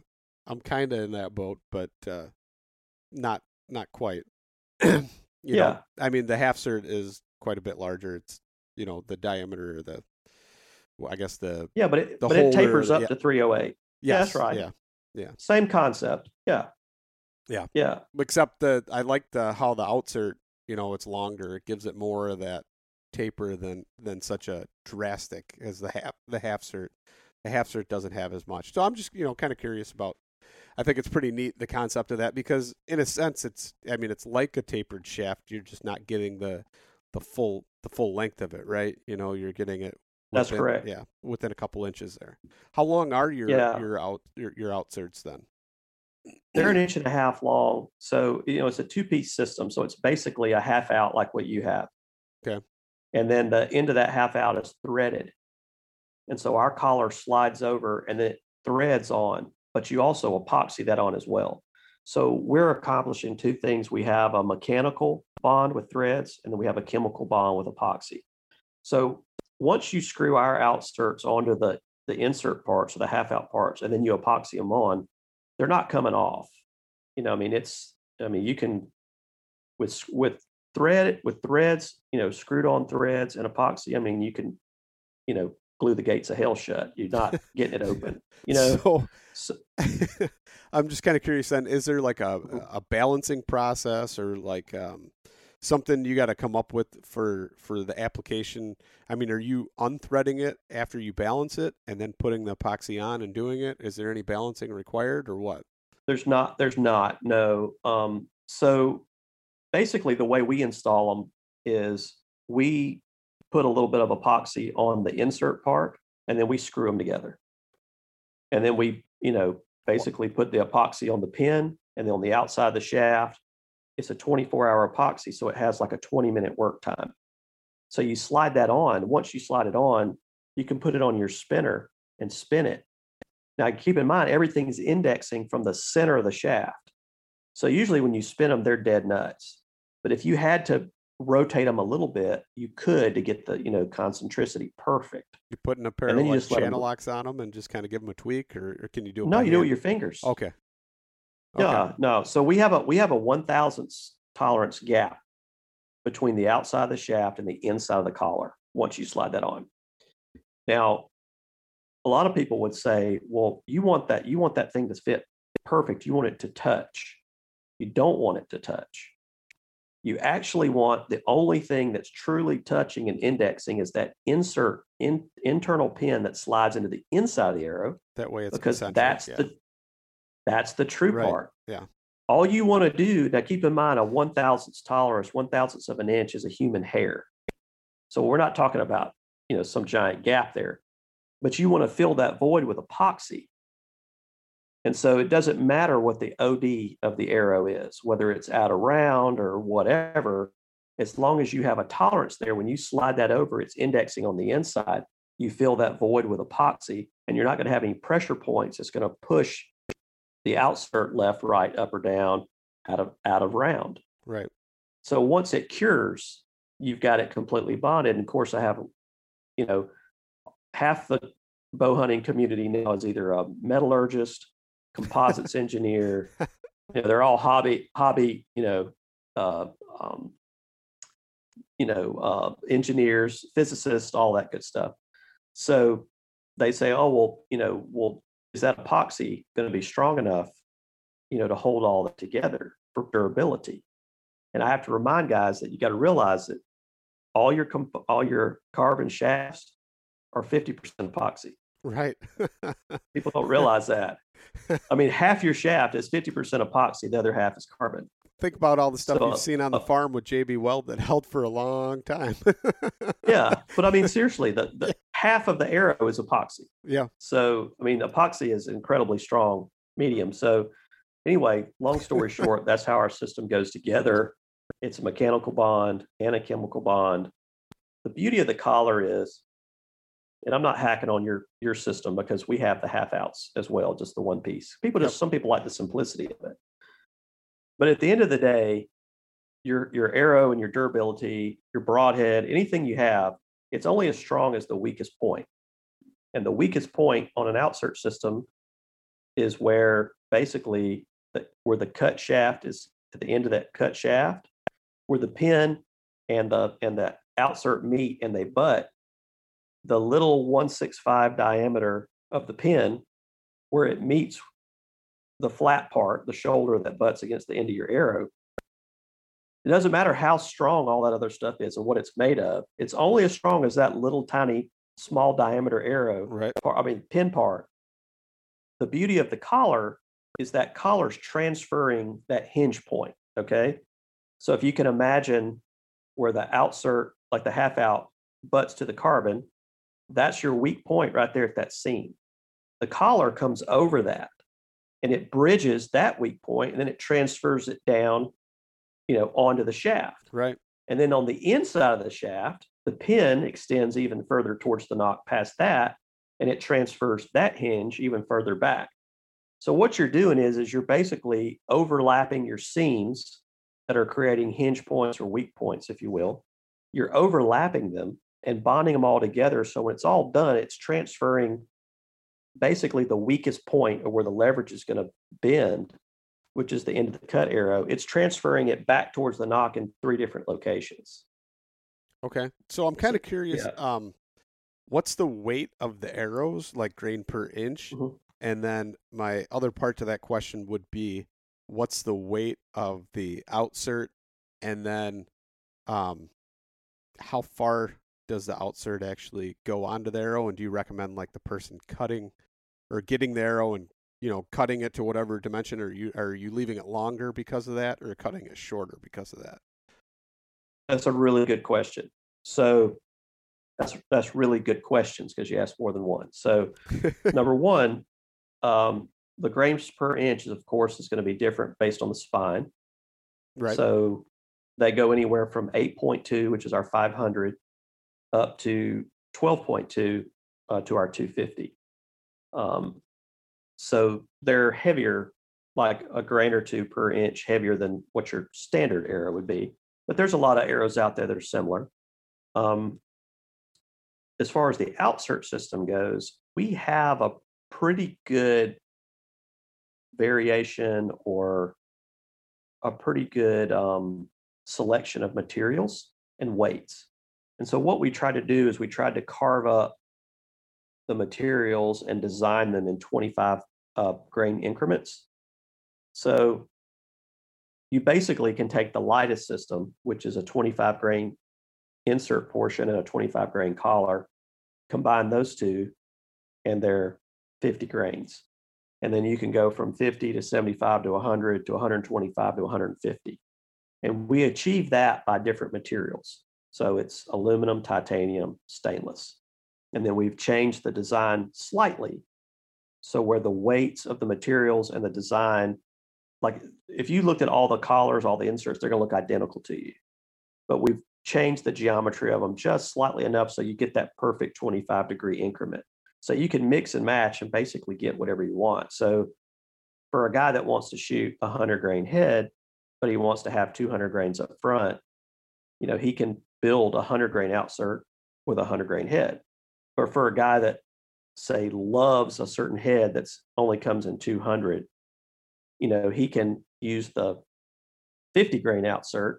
I'm kind of in that boat, but uh, not not quite. you Yeah. know, I mean the half cert is quite a bit larger. It's you know the diameter, or the well, I guess the Yeah, but it but it tapers up yeah. to 308. Yeah, that's right. Yeah, yeah. Same concept. Yeah. Yeah. Yeah. except the I like the how the outsert, you know, it's longer. It gives it more of that taper than than such a drastic as the half the half cert. The half cert doesn't have as much. So I'm just you know kind of curious about. I think it's pretty neat the concept of that because in a sense it's I mean it's like a tapered shaft. You're just not getting the the full the full length of it, right? You know, you're getting it. That's correct. Yeah, within a couple inches there. How long are your Yeah. your out your, your outserts then? They're an inch and a half long. So, you know, it's a two piece system. So it's basically a half out like what you have. Okay. And then the end of that half out is threaded. And so our collar slides over and it threads on, but you also epoxy that on as well. So we're accomplishing two things. We have a mechanical bond with threads, and then we have a chemical bond with epoxy. So once you screw our outserts onto the, the insert parts or the half out parts, and then you epoxy them on, they're not coming off. You know, I mean, it's, I mean, you can with with thread it with threads, you know, screwed on threads and epoxy. I mean, you can, you know, glue the gates of hell shut. You're not getting it open. You know, so so, I'm just kind of curious then, is there like a, Mm-hmm. a balancing process or like um, something you got to come up with for, for the application? I mean, are you unthreading it after you balance it and then putting the epoxy on and doing it? Is there any balancing required or what? there's not there's not no um so basically the way we install them is we put a little bit of epoxy on the insert part and then we screw them together and then we you know basically put the epoxy on the pin and then on the outside of the shaft it's a 24 hour epoxy so it has like a 20 minute work time so you slide that on once you slide it on you can put it on your spinner and spin it now, keep in mind, everything's indexing from the center of the shaft. So usually when you spin them, they're dead nuts. But if you had to rotate them a little bit, you could to get the, you know, concentricity perfect. You're putting a pair And of like just let 'em channel locks on them and just kind of give them a tweak or, or can you do it? No, you do it with your fingers. Okay. Okay. Yeah, no. So we have a we have a one thousandths tolerance gap between the outside of the shaft and the inside of the collar once you slide that on. Now, a lot of people would say, well, you want that, you want that thing to fit perfect. You want it to touch. You don't want it to touch. You actually want the only thing that's truly touching and indexing is that insert in, internal pin that slides into the inside of the arrow That way it's because that's yeah. the That's the true Right. part. Yeah. All you want to do now, keep in mind a one thousandths tolerance, one thousandths of an inch is a human hair. So we're not talking about you know some giant gap there, but you want to fill that void with epoxy. And so it doesn't matter what the OD of the arrow is, whether it's out around or whatever, as long as you have a tolerance there, when you slide that over, it's indexing on the inside. You fill that void with epoxy, and you're not going to have any pressure points. It's going to push the outsert left, right, up or down, out of out of round. Right. So once it cures, you've got it completely bonded. And of course, I have, you know, half the bow hunting community now is either a metallurgist, composites engineer. You know, they're all hobby hobby, you know, uh, um, you know, uh, engineers, physicists, all that good stuff. So they say, oh well, you know, well, is that epoxy going to be strong enough, you know, to hold all that together for durability? And I have to remind guys that you got to realize that all your comp- all your carbon shafts are 50% epoxy. Right. People don't realize that. I mean, half your shaft is 50% epoxy, the other half is carbon. Think about all the stuff So, you've seen on the uh, farm with JB Weld that held for a long time. Yeah, but I mean, seriously, the, the half of the arrow is epoxy. Yeah. So, I mean, epoxy is incredibly strong medium. So, anyway, long story short, that's how our system goes together. It's a mechanical bond and a chemical bond. The beauty of the collar is, and I'm not hacking on your your system because we have the half outs as well, just the one piece. People just some people like the simplicity of it. But at the end of the day, your your arrow and your durability, your broadhead, anything you have, it's only as strong as the weakest point. And the weakest point on an outsert system is where basically the, where the cut shaft is at the end of that cut shaft, where the pin and the and the outsert meet and they butt, the little 165 diameter of the pin where it meets the flat part, the shoulder that butts against the end of your arrow. It doesn't matter how strong all that other stuff is and what it's made of. It's only as strong as that little tiny small diameter arrow right. part, I mean, pin part. The beauty of the collar is that collar's transferring that hinge point. Okay. So if you can imagine where the outsert, like the half out, butts to the carbon, that's your weak point right there at that seam. The collar comes over that and it bridges that weak point and then it transfers it down, you know, onto the shaft. Right. And then on the inside of the shaft, the pin extends even further towards the nock past that, and it transfers that hinge even further back. So what you're doing is, is you're basically overlapping your seams that are creating hinge points or weak points, if you will. You're overlapping them and bonding them all together. So when it's all done, it's transferring basically the weakest point of where the leverage is going to bend, which is the end of the cut arrow. It's transferring it back towards the nock in three different locations. Okay. So I'm kind of curious. yeah. Um, what's the weight of the arrows, like grain per inch? Mhm. And then my other part to that question would be, what's the weight of the outsert? And then, um, how far does the outsert actually go onto the arrow? And do you recommend like the person cutting or getting the arrow and you know cutting it to whatever dimension, or you are you leaving it longer because of that, or cutting it shorter because of that? That's a really good question. So that's that's really good questions because you asked more than one. So number one, um, the grams per inch, is, of course, is going to be different based on the spine. right. So they go anywhere from 8.2, which is our 500, up to 12.2 uh, to our 250. Um, so they're heavier, like a grain or two per inch heavier than what your standard arrow would be. But there's a lot of arrows out there that are similar. Um, as far as the outsert system goes, we have a pretty good variation or a pretty good um, selection of materials and weights. And so what we try to do is we tried to carve up the materials and design them in 25 uh, grain increments. So you basically can take the lightest system, which is a 25 grain insert portion and a 25 grain collar, combine those two, and they're 50 grains. And then you can go from 50 to 75 to 100 to 125 to 150. And we achieve that by different materials. So it's aluminum, titanium, stainless. And then we've changed the design slightly. So where the weights of the materials and the design, like if you looked at all the collars, all the inserts, they're going to look identical to you. But we've changed the geometry of them just slightly enough so you get that perfect 25 degree increment. So you can mix and match and basically get whatever you want. So for a guy that wants to shoot a 100 grain head, but he wants to have 200 grains up front, you know, he can build a 100 grain outsert with a 100 grain head. But for a guy that, say, loves a certain head that's only comes in 200, you know, he can use the 50 grain outsert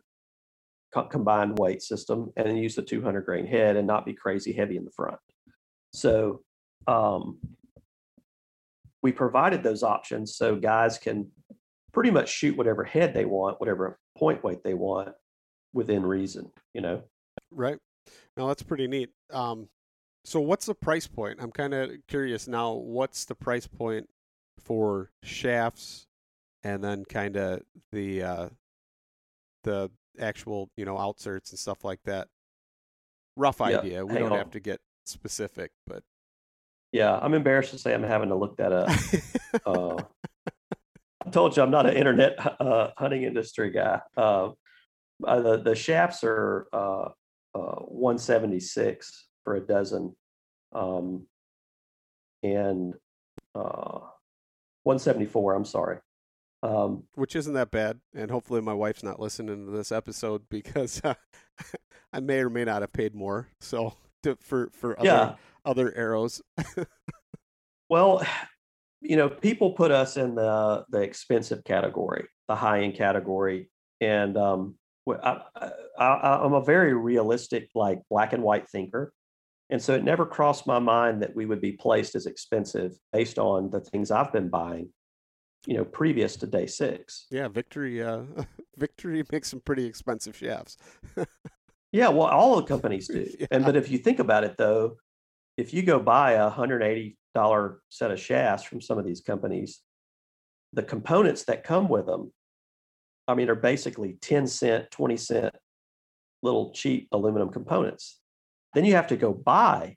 co- combined weight system and then use the 200 grain head and not be crazy heavy in the front. So um, we provided those options so guys can pretty much shoot whatever head they want, whatever point weight they want within reason, you know? Right. Now that's pretty neat. Um, so what's the price point? I'm kind of curious now. What's the price point for shafts, and then kind of the uh, the actual you know outserts and stuff like that? Rough Yeah, idea. We don't on. have to get specific, but Yeah, I'm embarrassed to say I'm having to look that up. Uh, I told you I'm not an internet uh, hunting industry guy. Uh, uh, the the shafts are uh, uh, 176 for a dozen, um, and uh, 174. I'm sorry. Um, which isn't that bad. And hopefully, my wife's not listening to this episode because uh, I may or may not have paid more. So to, for for other yeah. other arrows. Well, you know, people put us in the the expensive category, the high end category, and um, I, I, I, I'm a very realistic, like black and white thinker, and so it never crossed my mind that we would be placed as expensive based on the things I've been buying, you know, previous to day six. yeah, victory. Uh, victory makes some pretty expensive shafts. Yeah, well, all the companies do. And but if you think about it, though, if you go buy a hundred eighty dollar set of shafts from some of these companies, the components that come with them, I mean, are basically ten cent, twenty cent, little cheap aluminum components. Then you have to go buy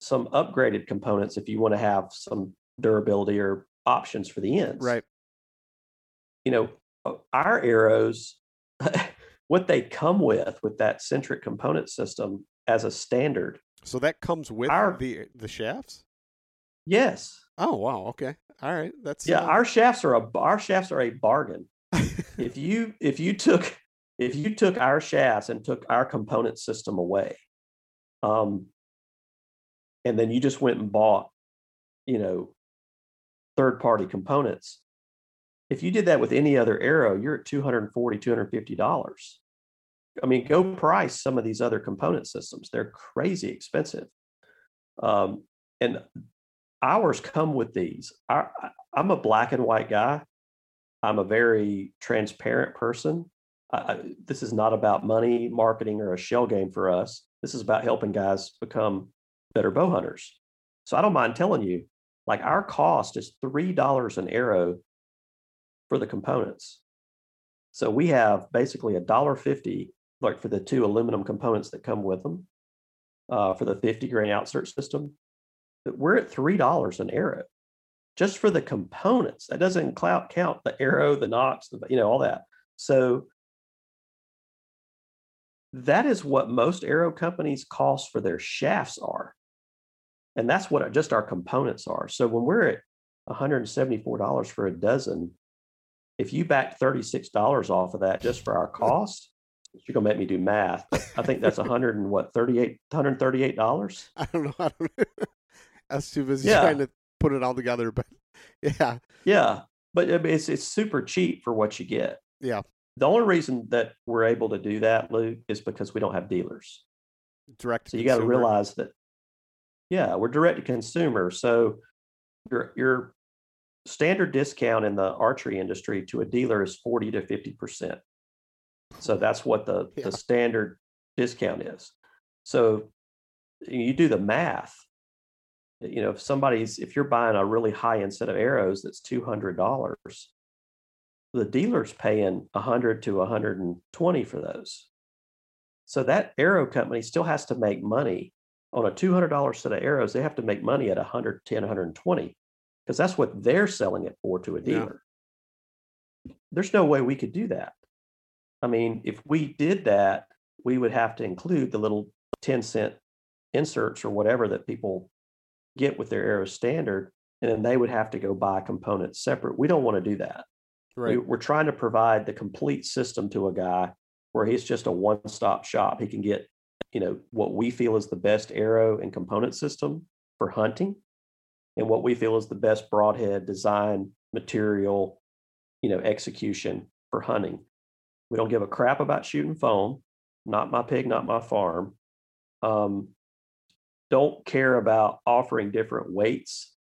some upgraded components if you want to have some durability or options for the ends right. you know, our arrows, what they come with with that centric component system as a standard. So that comes with Our- the the shafts. Yes. Oh wow. Okay. All right. That's Yeah, uh, our shafts are a our shafts are a bargain. If you if you took if you took our shafts and took our component system away, um, and then you just went and bought, you know, third party components. If you did that with any other arrow, you're at 240 $250. I mean, go price some of these other component systems. They're crazy expensive. Um, and ours come with these. I- I'm a black and white guy. I'm a very transparent person. I, this is not about money, marketing, or a shell game for us. This is about helping guys become better bow hunters. So I don't mind telling you, like our cost is three dollars an arrow for the components. So we have basically a dollar fifty, like for the two aluminum components that come with them, uh, for the fifty grain outsert system. But we're at three dollars an arrow, just for the components. That doesn't clout count the arrow, the nocks, the, you know, all that. So that is what most arrow companies cost for their shafts are. And that's what just our components are. So when we're at $174 for a dozen, if you back $36 off of that just for our cost, you're gonna make me do math. I think that's 100 and what 38 $138. I don't know. I don't I was too busy Yeah. trying to put it all together, but yeah, Yeah, but I mean, it's it's super cheap for what you get. Yeah. The only reason that we're able to do that, Luke, is because we don't have dealers. direct. So you got to realize that, yeah, we're direct to consumer. So your your standard discount in the archery industry to a dealer is forty to fifty percent. So that's what the Yeah. the standard discount is. So you do the math. You know, if somebody's if you're buying a really high end set of arrows that's two hundred dollars, the dealer's paying a hundred to a hundred and twenty for those. So that arrow company still has to make money on a two hundred dollar set of arrows. They have to make money at 110, 120 because that's what they're selling it for to a dealer. Yeah. There's no way we could do that. I mean, if we did that, we would have to include the little 10 cent inserts or whatever that people get with their Arrow standard, and then they would have to go buy components separate. We don't want to do that. Right. We, we're trying to provide the complete system to a guy where he's just a one-stop shop. He can get, you know, what we feel is the best arrow and component system for hunting, and what we feel is the best broadhead design, material, you know, execution for hunting. We don't give a crap about shooting foam. Not my pig, not my farm. Um, don't care about offering different weights.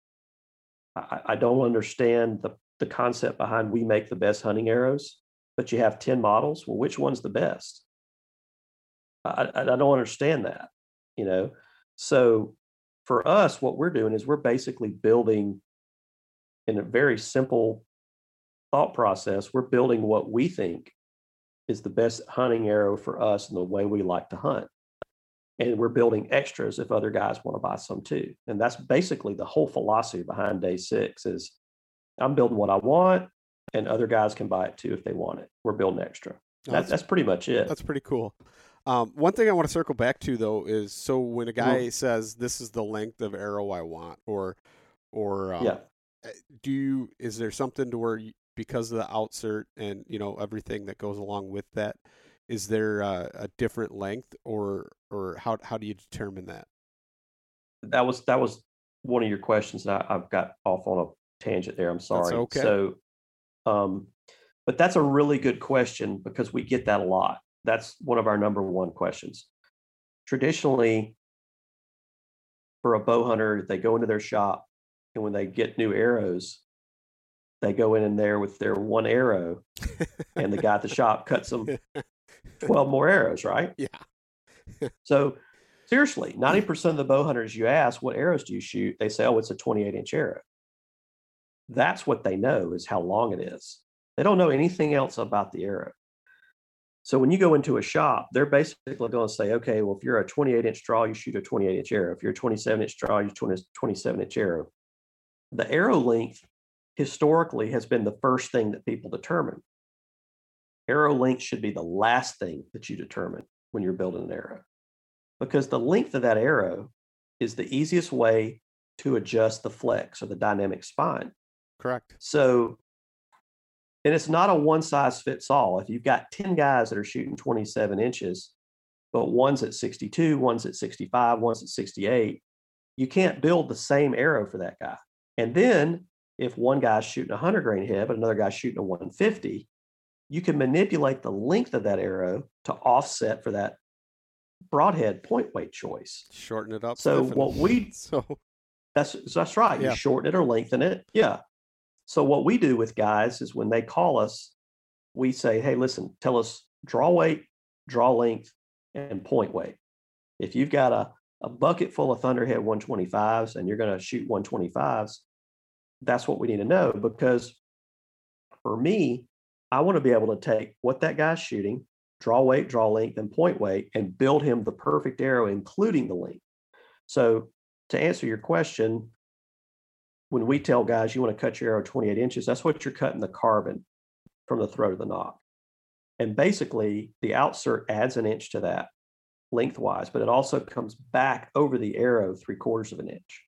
I, I don't understand the, the concept behind we make the best hunting arrows, but you have 10 models. Well, which one's the best? I, I don't understand that, you know? So for us, what we're doing is we're basically building in a very simple thought process, we're building what we think is the best hunting arrow for us and the way we like to hunt and we're building extras if other guys want to buy some too. And that's basically the whole philosophy behind day six is i'm building what i want and other guys can buy it too if they want it. We're building extra. No, that's, that's pretty much it. that's pretty cool. Um, one thing i want to circle back to though is so when a guy mm-hmm. says this is the length of arrow i want or or um, yeah. eh, do you is there something to where you, because of the outsert and you know everything that goes along with that is there a, a different length or or how how do you determine that? That was that was one of your questions and I, have got off on a tangent there i'm sorry. okay. so um but that's a really good question because we get that a lot. That's one of our number one questions. Traditionally for a bow hunter they go into their shop and when they get new arrows they go in in there with their one arrow and the guy at the shop cuts them 12 more arrows, right? Yeah. so seriously, 90% of the bow hunters you ask, what arrows do you shoot? They say, oh, it's a 28 inch arrow. That's what they know is how long it is. They don't know anything else about the arrow. So when you go into a shop, they're basically going to say, okay, well, if you're a 28 inch draw, you shoot a 28 inch arrow. If you're a 27 inch draw, you shoot a 27 inch arrow. The arrow length historically has been the first thing that people determine arrow length should be the last thing that you determine when you're building an arrow because the length of that arrow is the easiest way to adjust the flex or the dynamic spine. Correct. So, and it's not a one size fits all. If you've got 10 guys that are shooting 27 inches, but one's at 62, one's at 65, one's at 68, you can't build the same arrow for that guy. And then if one guy's shooting a 100 grain head, but another guy's shooting a 150, you can manipulate the length of that arrow to offset for that broadhead point weight choice. Shorten it up. So what we so that's that's right. Yeah. You shorten it or lengthen it. Yeah. So what we do with guys is when they call us, we say, "Hey, listen, tell us draw weight, draw length, and point weight. If you've got a a bucket full of Thunderhead 125s and you're going to shoot 125s, that's what we need to know because for me, I want to be able to take what that guy's shooting, draw weight, draw length, and point weight, and build him the perfect arrow, including the length. So, to answer your question, when we tell guys you want to cut your arrow 28 inches, that's what you're cutting the carbon from the throat of the nock. And basically, the outsert adds an inch to that lengthwise, but it also comes back over the arrow three quarters of an inch.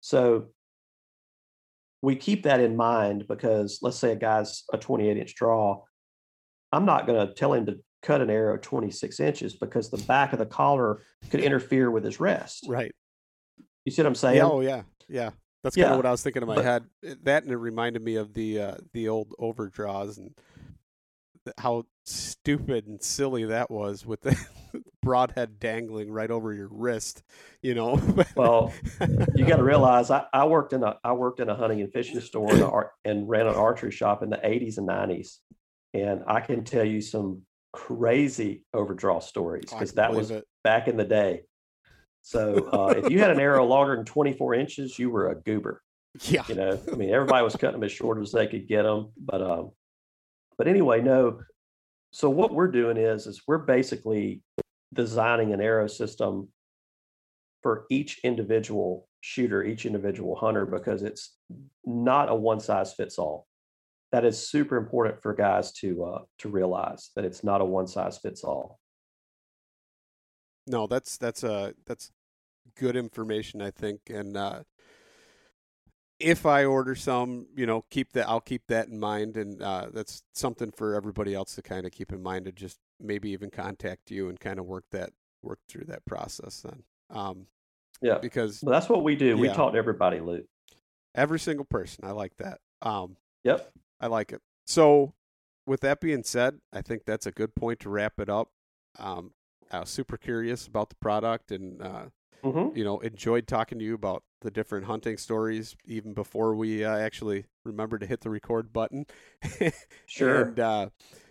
So we keep that in mind because let's say a guy's a 28 inch draw. I'm not going to tell him to cut an arrow 26 inches because the back of the collar could interfere with his rest. Right. You see what I'm saying? Oh yeah, yeah. That's kind of what I was thinking in my but, head. Eh, that and it reminded me of the uh, the old overdraws and how stupid and silly that was with the broadhead dangling right over your wrist, you know. well, you got to realize I, I, worked in a I worked in a hunting and fishing store and, and ran an archery shop in the 80s and 90s, and I can tell you some crazy overdraw stories because that was it. back in the day. So uh, if you had an arrow longer than 24 inches, you were a goober. Yeah. You know, I mean, everybody was cutting them as short as they could get them. But um, but anyway, no. So what we're doing is is we're basically designing an arrow system for each individual shooter, each individual hunter, because it's not a one size fits all. That is super important for guys to uh, to realize that it's not a one size fits all. No, that's that's uh that's good information, I think, and uh, if I order some, you know, keep that. I'll keep that in mind, and uh, that's something for everybody else to kind of keep in mind, and just maybe even contact you and kind of work that work through that process. Then, um, Yeah, because well, that's what we do. We Yeah. talk to everybody, Luke. every single person, I like that. Um, Yep. I like it. So, with that being said, I think that's a good point to wrap it up. Um, I was super curious about the product, and uh, hmm you know, enjoyed talking to you about the different hunting stories even before we uh, actually remembered to hit the record button. Sure. and uh,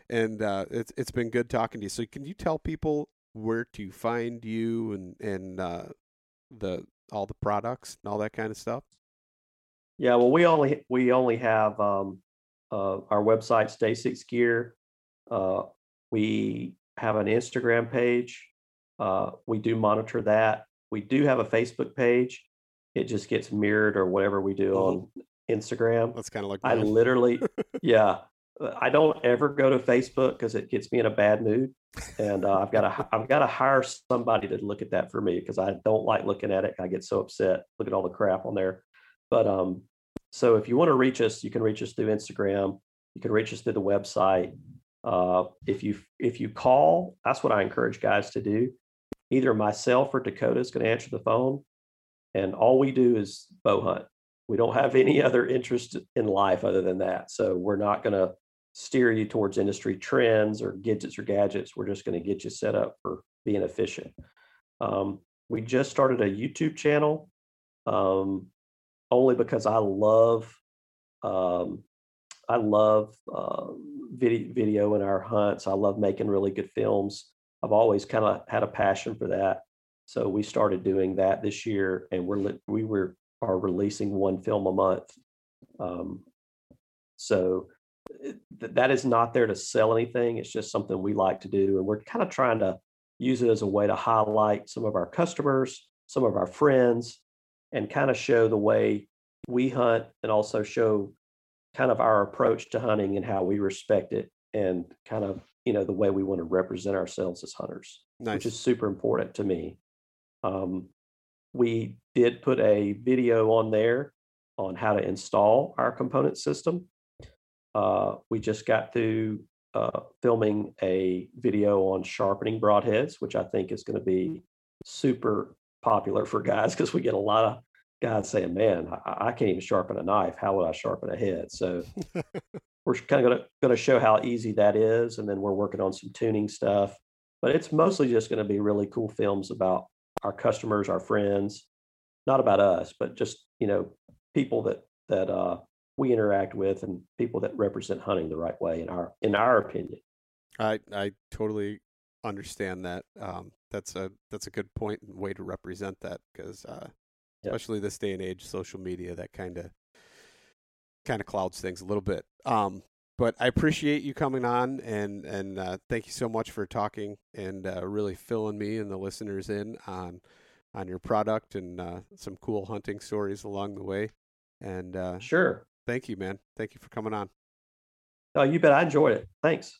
and uh, it's it's been good talking to you. So, can you tell people where to find you and and uh, the all the products and all that kind of stuff? Yeah, well, we only we only have um, uh, our website, Day Six Gear. Uh, we have an Instagram page. Uh, we do monitor that. We do have a Facebook page. It just gets mirrored or whatever we do on Instagram. That's kind of like I mine. literally, yeah, uh, I don't ever go to Facebook because it gets me in a bad mood, and uh, I've got to I've got to hire somebody to look at that for me because I don't like looking at it. I get so upset. Look at all the crap on there. But um, so if you want to reach us, you can reach us through Instagram. You can reach us through the website. Uh, if you if you call, that's what I encourage guys to do. Either myself or Dakota is going to answer the phone, and all we do is bow hunt. We don't have any other interest in life other than that. So we're not going to steer you towards industry trends or gadgets or gadgets. We're just going to get you set up for being efficient. Um, we just started a YouTube channel um, only because I love um, I love uh, video video in our hunts. I love making really good films. I've always kind of had a passion for that. So we started doing that this year, and we're we were are releasing one film a month. Um, so th- that is not there to sell anything. It's just something we like to do, and we're kind of trying to use it as a way to highlight some of our customers, some of our friends, and kind of show the way we hunt, and also show kind of our approach to hunting and how we respect it, and kind of you know the way we want to represent ourselves as hunters nice. which is super important to me. Um, we did put a video on there on how to install our component system. Uh, we just got through uh, filming a video on sharpening broadheads, which I think is going to be super popular for guys because we get a lot of guys saying, "Man, I, I can't even sharpen a knife. How would I sharpen a head?" So we're kind of going to going to show how easy that is, and then we're working on some tuning stuff. But it's mostly just going to be really cool films about our customers, our friends, not about us, but just you know people that that uh, we interact with and people that represent hunting the right way in our in our opinion. I I totally understand that. Um, that's a that's a good point and way to represent that because uh, especially this day and age, social media that kind of kind of clouds things a little bit. Um, but I appreciate you coming on and and uh, thank you so much for talking and uh, really filling me and the listeners in on on your product and uh, some cool hunting stories along the way. And uh, Sure. thank you, man. Thank you for coming on. Oh, you bet. I enjoyed it. Thanks.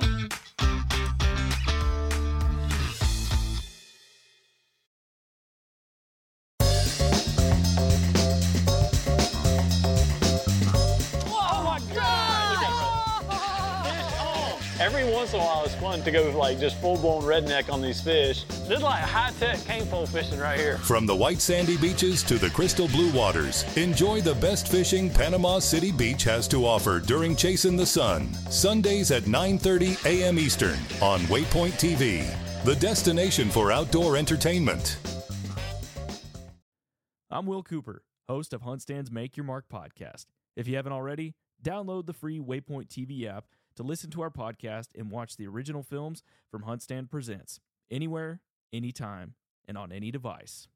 Fun to go like just full blown redneck on these fish. This is like high tech cane pole fishing right here. From the white sandy beaches to the crystal blue waters, enjoy the best fishing Panama City Beach has to offer during Chasing the Sun. Sundays at 9:30 a.m. Eastern on Waypoint TV, the destination for outdoor entertainment. I'm Will Cooper, host of HuntStand's Make Your Mark podcast. If you haven't already, download the free Waypoint TV app to listen to our podcast and watch the original films from HuntStand Presents anywhere, anytime, and on any device.